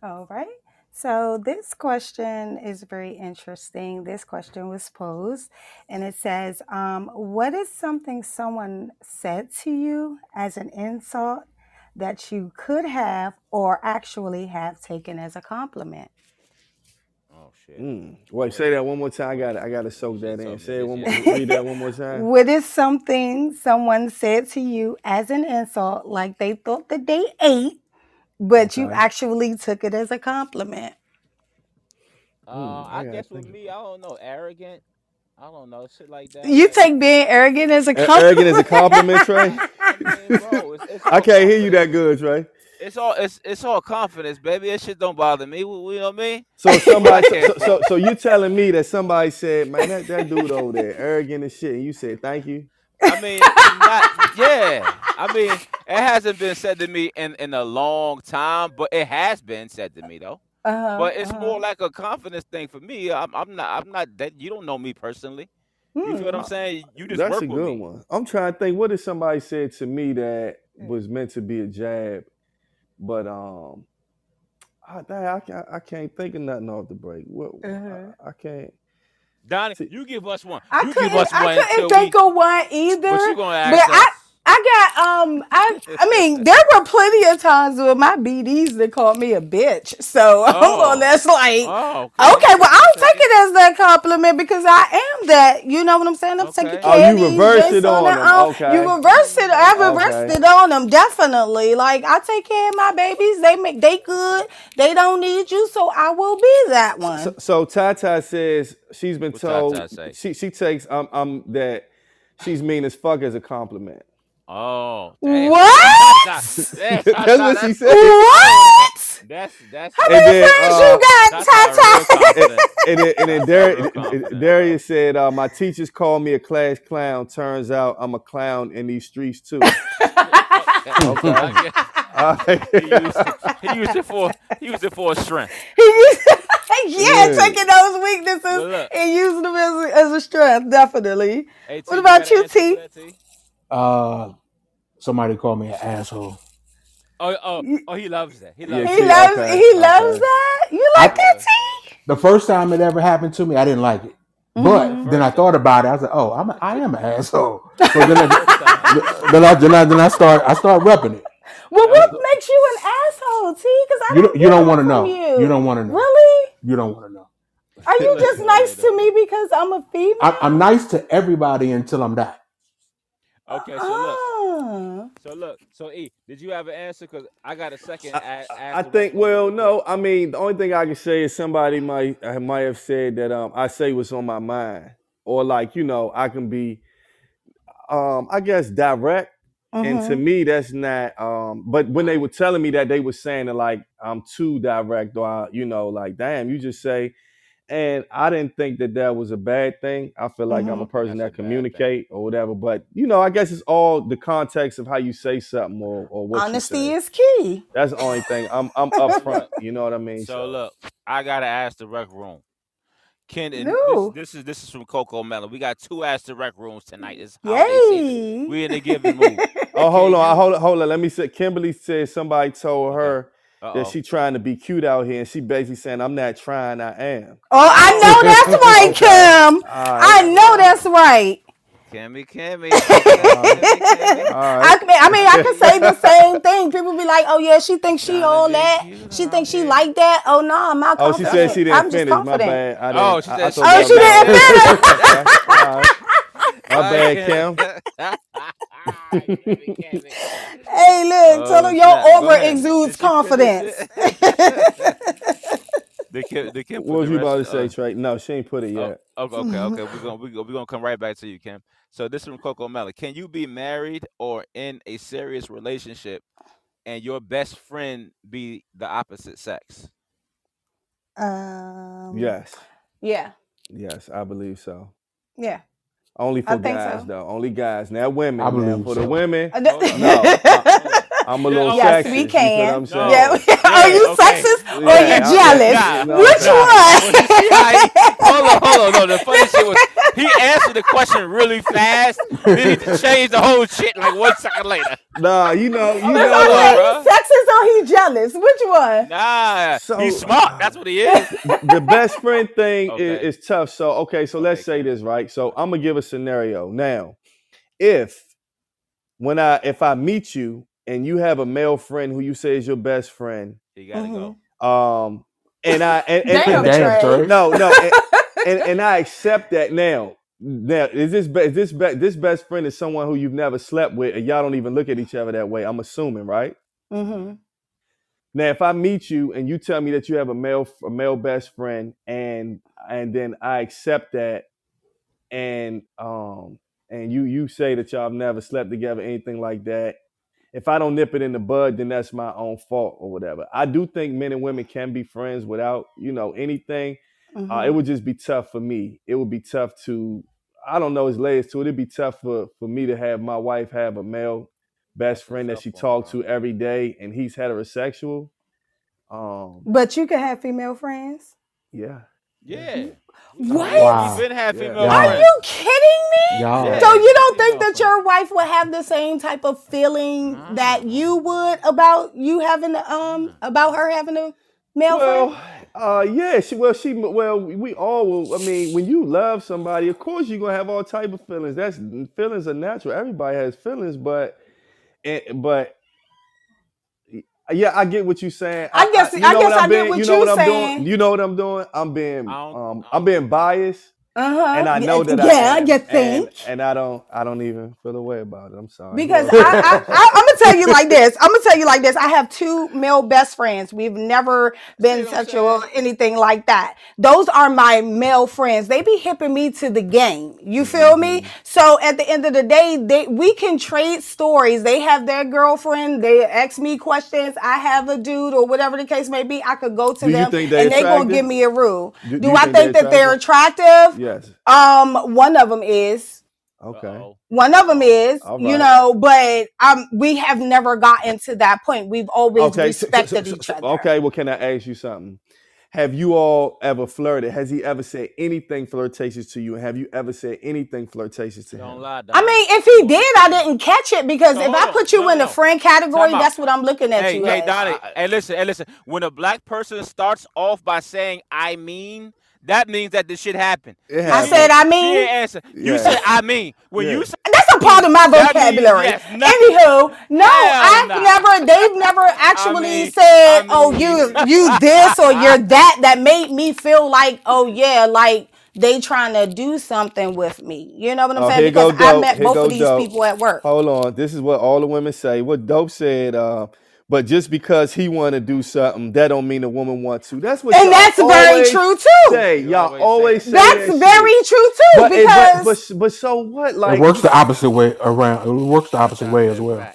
All right. So this question is very interesting. This question was posed, and it says, um, "What is something someone said to you as an insult that you could have or actually have taken as a compliment?"
Oh shit.
Mm. Wait, say that one more time. I got I got to soak that in.
Something
Say it
is-
one
yeah.
more. Read that one more time.
What is something someone said to you as an insult, like they thought that they ate, but you
Okay.
actually took it as a compliment?
Uh,
Mm, I
I
gotta
guess with
think
me, I don't know, arrogant. I don't know, shit like that.
You
man.
take being arrogant as a
A-
compliment.
Arrogant is a compliment, Trey.
I mean, bro, it's, it's
I can't hear you that good, Trey.
It's all it's it's all confidence, baby. That shit don't bother me. You know what I mean?
So somebody, so, so so you telling me that somebody said, man, that, that dude over there, arrogant and shit, and you said thank you.
I mean, not, yeah. I mean, it hasn't been said to me in, in a long time, but it has been said to me though.
Uh-huh,
But it's
uh-huh.
more like a confidence thing for me. I'm, I'm not. I'm not that. You don't know me personally. You feel what I'm
Hmm.
saying? You just
That's
work
a
with
good
me.
one. I'm trying to think. What if somebody said to me that
Mm.
was meant to be a jab, but um, I, I can't I can't think of nothing off the break. What
Uh-huh.
I, I can't.
Donnie,
See-
you give us one.
I
you give
couldn't,
us one
I
until
couldn't think
we.
of one either.
What you gonna
but
ask
I,
us?
I got um I I mean there were plenty of times with my BDs that called me a bitch. So I'm
Oh.
on that's like
Oh,
okay, well I'll
Okay.
take it as that compliment because I am that. You know what I'm saying? I'm
Okay.
taking
Oh,
care
you
of these
reversed
joints
it on
their
them.
own.
Okay.
You reversed it. I reversed
Okay.
it on them definitely. Like I take care of my babies. They make they good. They don't need you, so I will be that one.
So, so Tata says she's been
What
told
say?
she she takes um um that she's mean as fuck as a compliment.
Oh, damn.
What?
That's, that's,
That's what she said.
what?
That's that's.
How many
then,
friends
uh,
you got,
That's not real
Tata?
confident.
and then, and then Darius. Darius said, uh, "My teachers call me a class clown. Turns out I'm a clown in these streets too."
Okay.
All right.
he, used it, he used it for he used it for a strength.
yeah,
Yeah.
taking those weaknesses
Well, look.
and using them as a, as a strength, definitely.
Hey, T,
What about
got
you,
answer
T?
that, T?
Uh, somebody called me an asshole.
Oh, oh, oh, he loves that. He
Yeah,
loves
He loves
okay,
he loves
okay.
that. You like
I-
that, T?
The first time it ever happened to me, I didn't like it. But
Mhm.
then I thought about it. I was like, oh, I'm a, I am an asshole. So then I, then I then I then I start I start repping it.
Well, what makes you an asshole, T? Because I
You
don't
don't you don't want to know.
You.
You don't want to know.
Really?
You don't want to know.
Are you just nice to me because I'm a female?
I'm, I'm nice to everybody until I'm not.
Okay, so look.
Ah.
So look. So E, did you have an answer? Cause I got a second.
I,
ask the
think. Well, no. I mean, the only thing I can say is somebody might uh, might have said that um I say what's on my mind, or like you know I can be, um I guess direct, and to
Mhm.
me that's not. Um, but when they were telling me that, they were saying that like I'm too direct, or I, you know, like damn, you just say. And I didn't think that that was a bad thing. I feel like I'm a
Mhm.
person
That's
that
bad
communicate or whatever. But you know, I guess it's all the context of how you say something or, or what you
Honesty
say.
is key.
That's the only thing. I'm I'm upfront. You know what I mean?
So look, I gotta ask the Wreck Room. Ken, and
No.
this, this is this is from Coco Melon. We got two ask the Wreck Rooms tonight. It's holiday season.
Yay.
We in a given mood.
Oh, hold on, hold on, hold on. Let me say. Kimberly said somebody told her
Uh-oh.
that she trying to be cute out here, and she basically saying, "I'm not trying, I am."
Oh, I know that's right, Kim.
All
I know that's right.
Kimmy, Kimmy, Kimmy,
all
Kimmy.
I
right.
mean, I mean, I can say the same thing. People be like, "Oh yeah, she thinks she
Tryna
all that. She thinks she like that." Oh no, I'm not
Oh, she said she didn't
just
finish. My bad. I
Oh,
didn't.
she
I, I
said she
thought
Oh, she didn't finish.
Okay. My
All
bad,
right,
Kim.
Kimmy, Kimmy.
Hey, look, tell
Oh,
her your
snap.
Aura exudes
Did she finish
confidence.
it? Did Kim, did put
What was you about to say,
of-
Trey? No, she ain't put it
Oh,
yet.
okay, okay, okay. We're gonna we're gonna, we're gonna come right back to you, Kim. So this is from Coco Melon. Can you be married or in a serious relationship and your best friend be the opposite sex?
Um,
Yes,
yeah,
yes, I believe so.
yeah.
Only for
think
guys
so.
though. Only guys. Now women.
I
now
believe
for the women,
Uh,
Hold on.
no. I, I'm a little
okay.
yes,
sexist.
we
You feel what
can.
I'm?
Yeah.
Yeah,
Are you
okay.
sexist or
Yeah,
you
I'm-
jealous?
yeah,
no,
Which
no.
Well,
one?
you see how he, hold on, hold on. No, the funny shit was he answered the question really fast. Then he just changed the whole shit like one second later.
Nah, you know, you
That's
know
okay.
what?
sexist or he jealous? Which one?
Nah,
So-
he's smart. That's what he is.
the best friend thing
Okay.
is, is tough. So okay, so let's say this right. So I'm gonna give a scenario now. If when I if I meet you and you have a male friend who you say is your best friend,
you gotta
Mhm.
go.
um, and I and, and,
Damn,
and-
Damn,
Trey.
Trey.
no no and, and, and I accept that now. Now is this be, is this be, this best friend is someone who you've never slept with and y'all don't even look at each other that way. I'm assuming, right?
Mm-hmm.
Now, if I meet you and you tell me that you have a male a male best friend, and and then I accept that, and um and you you say that y'all have never slept together, anything like that. If I don't nip it in the bud, then that's my own fault or whatever. I do think men and women can be friends without you know anything.
Mm-hmm.
Uh, it would just be tough for me. It would be tough to I don't know his layers to it. It'd be tough for for me to have my wife have a male best
That's
friend that she
one,
talks
bro.
to every day, and he's heterosexual. Um,
But you can have female friends.
yeah.
Yeah.
What?
Wow.
We've been had
Yeah.
female
Wow.
Are you kidding me?
Y'all.
Yeah.
So you don't think that your wife would have the same type of feeling
Uh-uh.
that you would about you having a, um about her having a male
Well,
friend?
uh, yeah. She well, she well, we all. Will, I mean, when you love somebody, of course you're gonna have all type of feelings. That's feelings are natural. Everybody has feelings, but, eh, but. Yeah, I get what you're saying.
I guess- I
know
guess
what I'm
I get
being,
what
you know
you
what I'm
saying.
doing. You know what I'm doing. I'm being, um, I'm being biased,
Uh huh.
and I know that.
yeah,
I am,
you
and,
think.
and I don't, I don't even feel a way about it. I'm sorry.
Because
Go.
I, I, I, I'm gonna tell you like this. I'm gonna tell you like this. I have two male best friends. We've never been sexual or anything like that. Those are my male friends. They be hipping me to the game. You feel me? So at the end of the day, they we can trade stories. They have their girlfriend. They ask me questions. I have a dude or whatever the case may be. I could go to
Do
them
think they
and they gonna give me a rule.
Do-
Do,
do
I
think
think
they
that they're attractive?
Yes.
Um, one of them is.
Okay.
Uh-oh.
One of them is,
All
you know, but um, we have never gotten to that point. We've always
Okay. so- so-
respected
so-
each other.
Okay. Well, can I ask you something? Have you all ever flirted? Has he ever said anything flirtatious to you? And have you ever said anything flirtatious to
Don't
him?
lie,
I mean, if he did, I didn't catch it because
So
if I put you
No,
in
no,
the
no.
friend category,
Time out.
that's what I'm looking at
Hey,
you
hey,
as.
Donnie. Hey, listen, hey, listen. When a black person starts off by saying "I mean," that means that this shit happened.
It
I said I
She
mean.
didn't answer. You
Yeah.
said I mean. When
Yeah.
you said
That's a part of my
That means
vocabulary.
yes, nothing.
Anywho, no,
Hell
I've
nah.
never. They've never actually
mean-
said,
I
"Oh,
mean-
you you this or you're that." That made me feel like, oh yeah, like they trying to do something with me. You know what I'm
Oh,
saying?
here
Because
go
I
Dope.
met
Here
both
go
of these
Dope.
people at work.
Hold on. This is what all the women say. What Dope said, uh, but just because he want to do something, that don't mean the woman want to. That's what
And
y'all
that's very true too.
Say.
You
Y'all
always
always
say
say,
That's
that
very
shit.
true too.
But, it,
because
but, but but so what? Like
it works the opposite way around. It works the opposite way as well.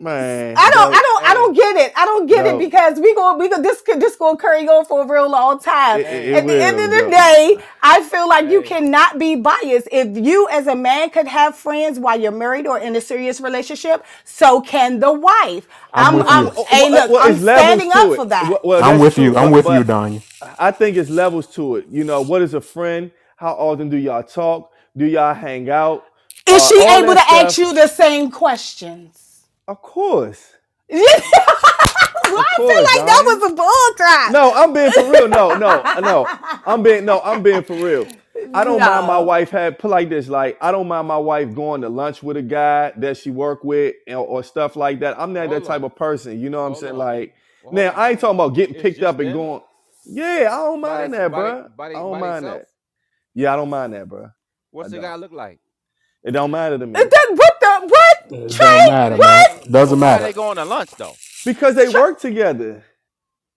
Man.
I don't,
Dope.
I don't, I don't get it. I don't get
No.
it because we go, we go. This could, this going to carry on for a real long time.
It- it-
At
it
the end of the
though.
day, I feel like you cannot be biased. If you, as a man, could have friends while you're married or in a serious relationship, so can the wife.
I'm
I'm, I'm, hey, look,
well,
I'm standing up
it.
for that.
Well, well,
I'm with
true,
you. I'm with you, Danya.
I think it's levels to it. You know, what is a friend? How often do y'all talk? Do y'all hang out?
Is
Uh,
she able to
that
ask you the same questions?
Of course.
well, I feel
course,
like that was a bull cry.
No, I'm being for real. No, no, no. I'm being no, I'm being for real. I don't mind my wife had put like this. Like I don't mind my wife going to lunch with a guy that she work with and, or stuff like that. I'm not that
Hold
type
on.
of person. You know what I'm saying?
on.
Like
Well,
now,
on.
I ain't talking about getting
It's
picked up and
them?
going. Yeah, I don't mind
they-
that,
by
bro.
by they-
I don't mind
theyself?
that. Yeah, I don't mind that, bro.
What's the guy look like?
It don't matter to me
That- what the what?
It
Trey,
don't matter,
what?
man. Doesn't
Why they
matter.
going to lunch though?
because they work together.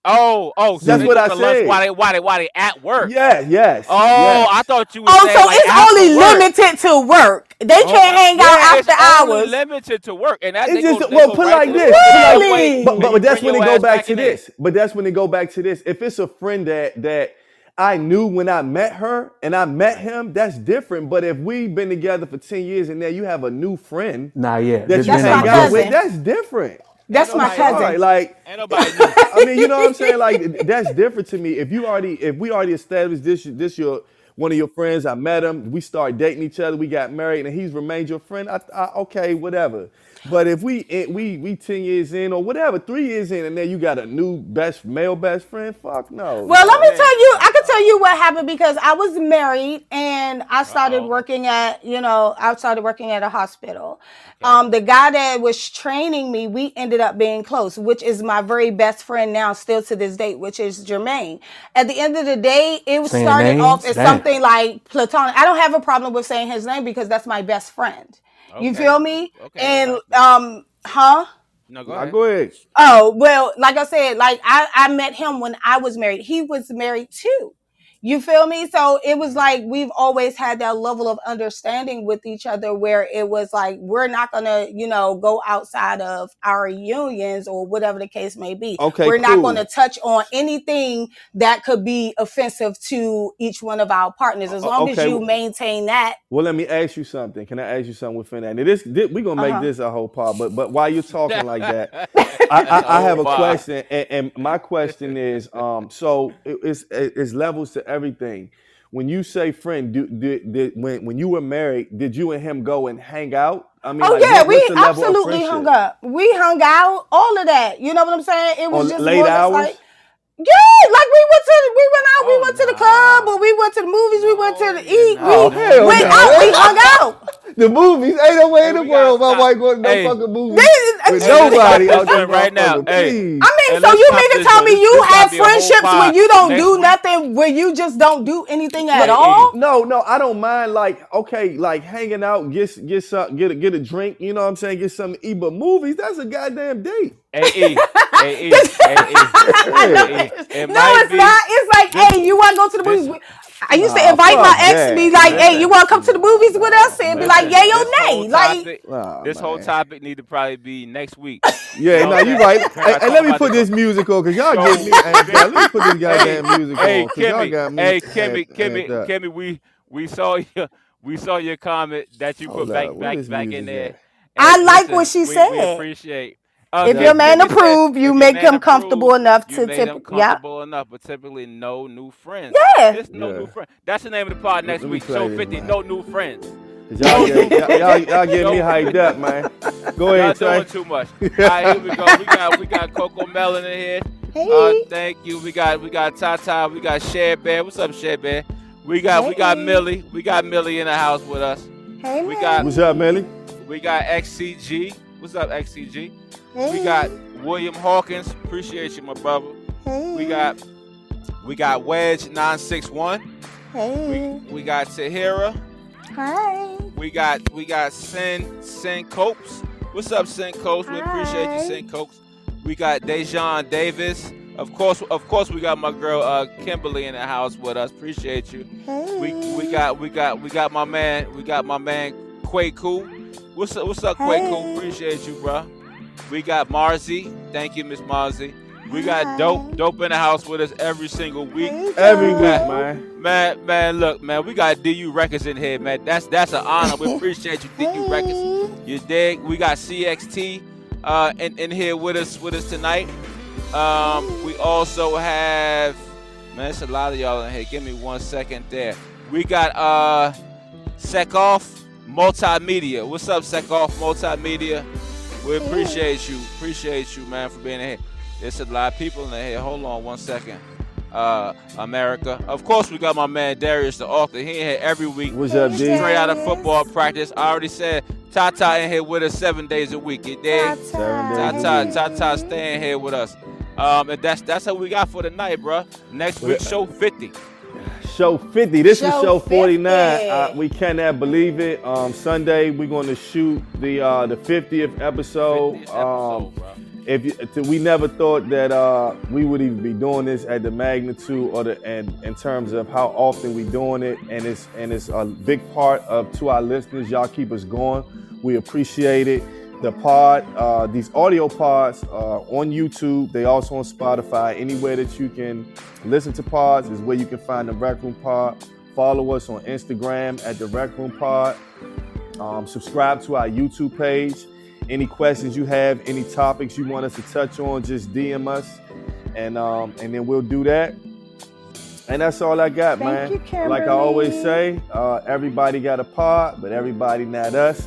Oh, oh, so
That's
they
what
go
I
to lunch
said.
while they why they why they at work.
Yeah, yes.
Oh,
yes.
I thought you were
Oh,
saying
so
like
it's
after
only
work.
limited to work. They
Oh,
can't hang out
yeah,
after
it's only
hours.
limited to work, and that
It's
they
just
go, they
well,
go
put
right
like
to the
this.
work.
Put
That
like,
Really?
but,
and
but,
you
but that's
bring
when
your
they go
ass
back to
in there.
this. But that's when they go back to this. If it's a friend that that I knew when I met her and I met him, that's different. But if we've been together for ten years and now you have a new friend
Nah, yeah.
that
This
you
That's my
hang out
this.
with, that's different.
That's
Ain't
my
nobody-
cousin.
right, like
Ain't nobody knew.
I mean, you know what I'm saying? Like that's different to me. If you already, if we already established this, this your one of your friends. I met him. We started dating each other. We got married, and he's remained your friend. I, I, okay, whatever. But if we eh, we we ten years in or whatever, three years in, and then you got a new best male best friend, fuck no.
Well, let me
Yeah.
tell you, I can tell you what happened because I was married and I started
Uh-oh.
working at, you know, I started working at a hospital. Um, the guy that was training me, we ended up being close, which is my very best friend now, still to this date, which is Jermaine. At the end of the day, it was
Saying
started
names?
off as
Damn.
something like platonic. I don't have a problem with saying his name because that's my best friend. You feel me?
Okay,
And um, huh?
No, go ahead.
go ahead.
Oh, well, like I said, like I, I met him when I was married. He was married too. You feel me? So it was like we've always had that level of understanding with each other where it was like we're not gonna, you know, go outside of our unions or whatever the case may be.
Okay,
we're not gonna touch on anything that could be offensive to each one of our partners. As
O-
long as
okay.
you maintain that.
Well, let me ask you something. Can I ask you something within that? Now, this, this we're gonna make
Uh-huh.
this a whole part, but but while you're talking like that, I, I, I have a question, and, and my question is, um, so it- it's it's levels to everything. When you say friend, do, did, did when when you were married, did you and him go and hang out? I mean,
Oh
like,
yeah, we
what's the level of
absolutely hung up. We hung out, all of that. You know what I'm saying? It was
On
just
late hours?
like yeah, like we went to we went out, we
Oh,
went to the
nah.
club, or we went to the movies, we went to the
No,
eat,
Oh,
we
hell
went
no.
out, we hung out.
The movies ain't no way
Hey,
in the
we
world my
gotta
wife going to no
Hey.
fucking movies
They-
with nobody out there
right now. Hey.
please.
I mean,
And
so you mean to tell me you have
be a whole
friendships
pod
when you don't do
week.
nothing, when you just don't do anything at
Hey,
all?
No, no, I don't mind like okay, like hanging out, get get some, get a get a drink. You know what I'm saying? Get something to eat. But movies, that's a goddamn date.
Hey, E. Hey, E. Hey, E.
I know
Hey,
it's-
It
no, it's
be-
not. It's like,
this-
hey, you want to go to the
this-
movies? I used to invite my
fuck
ex
that.
to be like, hey, you want to come to the movies with us? And be like, yay or
This
nay. Like,
topic-
Nah,
This whole topic need to probably be next week.
Yeah,
know
no, you right.
saying?
Hey, hey, let me put this music on because y'all
So-
get me. Hey, man, let me put this goddamn music
hey,
on because y'all
Kimmy,
got me.
hey, Kimmy,
amped-
Kimmy,
amped up.
Kimmy, we we saw your we saw your comment that you put
Hold
back back back in there.
I like what she
we, We appreciate. Uh,
if your man
Kimmy
approve, you make him comfortable
approve,
enough to tip.
him
Yeah.
comfortable enough, but typically no new friends.
Yeah.
There's no
Yeah.
new friends. That's the name of the pod next week.
play
Show
this,
50,
man.
no new friends.
Y'all, get, y'all, y'all, y'all get me
Yo.
hyped up, man. Go
Y'all
ahead,
doing
Trey.
too much. All right, here we go. We got we got Coco Melon in here.
Hey.
Uh, thank you. We got we got Tata. We got Share Bear. What's up, Share Bear? We got we got Millie. We got Millie in the house with us.
hey,
we
man.
got-
What's up, Millie?
We got XCG. What's up, XCG?
Hey.
We got William Hawkins. Appreciate you, my brother.
Hey.
We got we got Wedge nine six one.
Hey.
We we got Tahira.
Hi.
We got we got Sin Sin Copes. What's up, Sin Copes? We appreciate you. Sin Copes. We got Dejan Davis. Of course, of course, we got my girl uh, Kimberly in the house with us. Appreciate you.
Hey.
We we got we got we got my man we got my man Quaku. What's up? What's up?
Hey.
Appreciate you, bro. We got Marzi. Thank you, Miss Marzi. We got
Hi.
dope dope in the house with us every single week.
Hey,
Every week, man.
Man, man, look, man, we got DU Records in here, man. That's that's an honor. We appreciate you, DU Records.
Hey.
You dig? We got CXT uh, in, in here with us with us tonight. Um, we also have man, it's a lot of y'all in here. Give me one second there. We got uh Sekoff Multimedia. What's up, Sekoff Multimedia? We appreciate you. Appreciate you, man, for being here. There's a lot of people in here. Hold on one second. Uh, America. Of course, we got my man Darius, the author. He in here every week
What's up, D?
Straight out of football practice. I already said Tata in here with us seven days a week. You dig?
Seven days.
Tata, Tata staying here with us. Um, and that's that's how we got for tonight, bro. Next week, show 50.
Show 50. This was
Show
show 49.
50.
Uh, we cannot believe it. Um, Sunday we're going to shoot the uh, the 50th episode.
50th
Um,
episode, bro.
if you, th- we never thought that uh, we would even be doing this at the magnitude or the and in terms of how often we doing it, and it's and it's a big part of to our listeners. Y'all keep us going. We appreciate it. The pod, uh, these audio pods uh, on YouTube. They also on Spotify. Anywhere that you can listen to pods is where you can find the Wreck Room Pod. Follow us on Instagram at the Wreck Room Pod. Um, subscribe to our YouTube page. Any questions you have, any topics you want us to touch on, just DM us, and um, and then we'll do that. And that's all I got,
Thank
man.
you,
like I always say, uh, everybody got a pod, but everybody not us.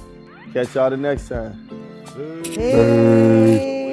Catch y'all the next time.
Hey.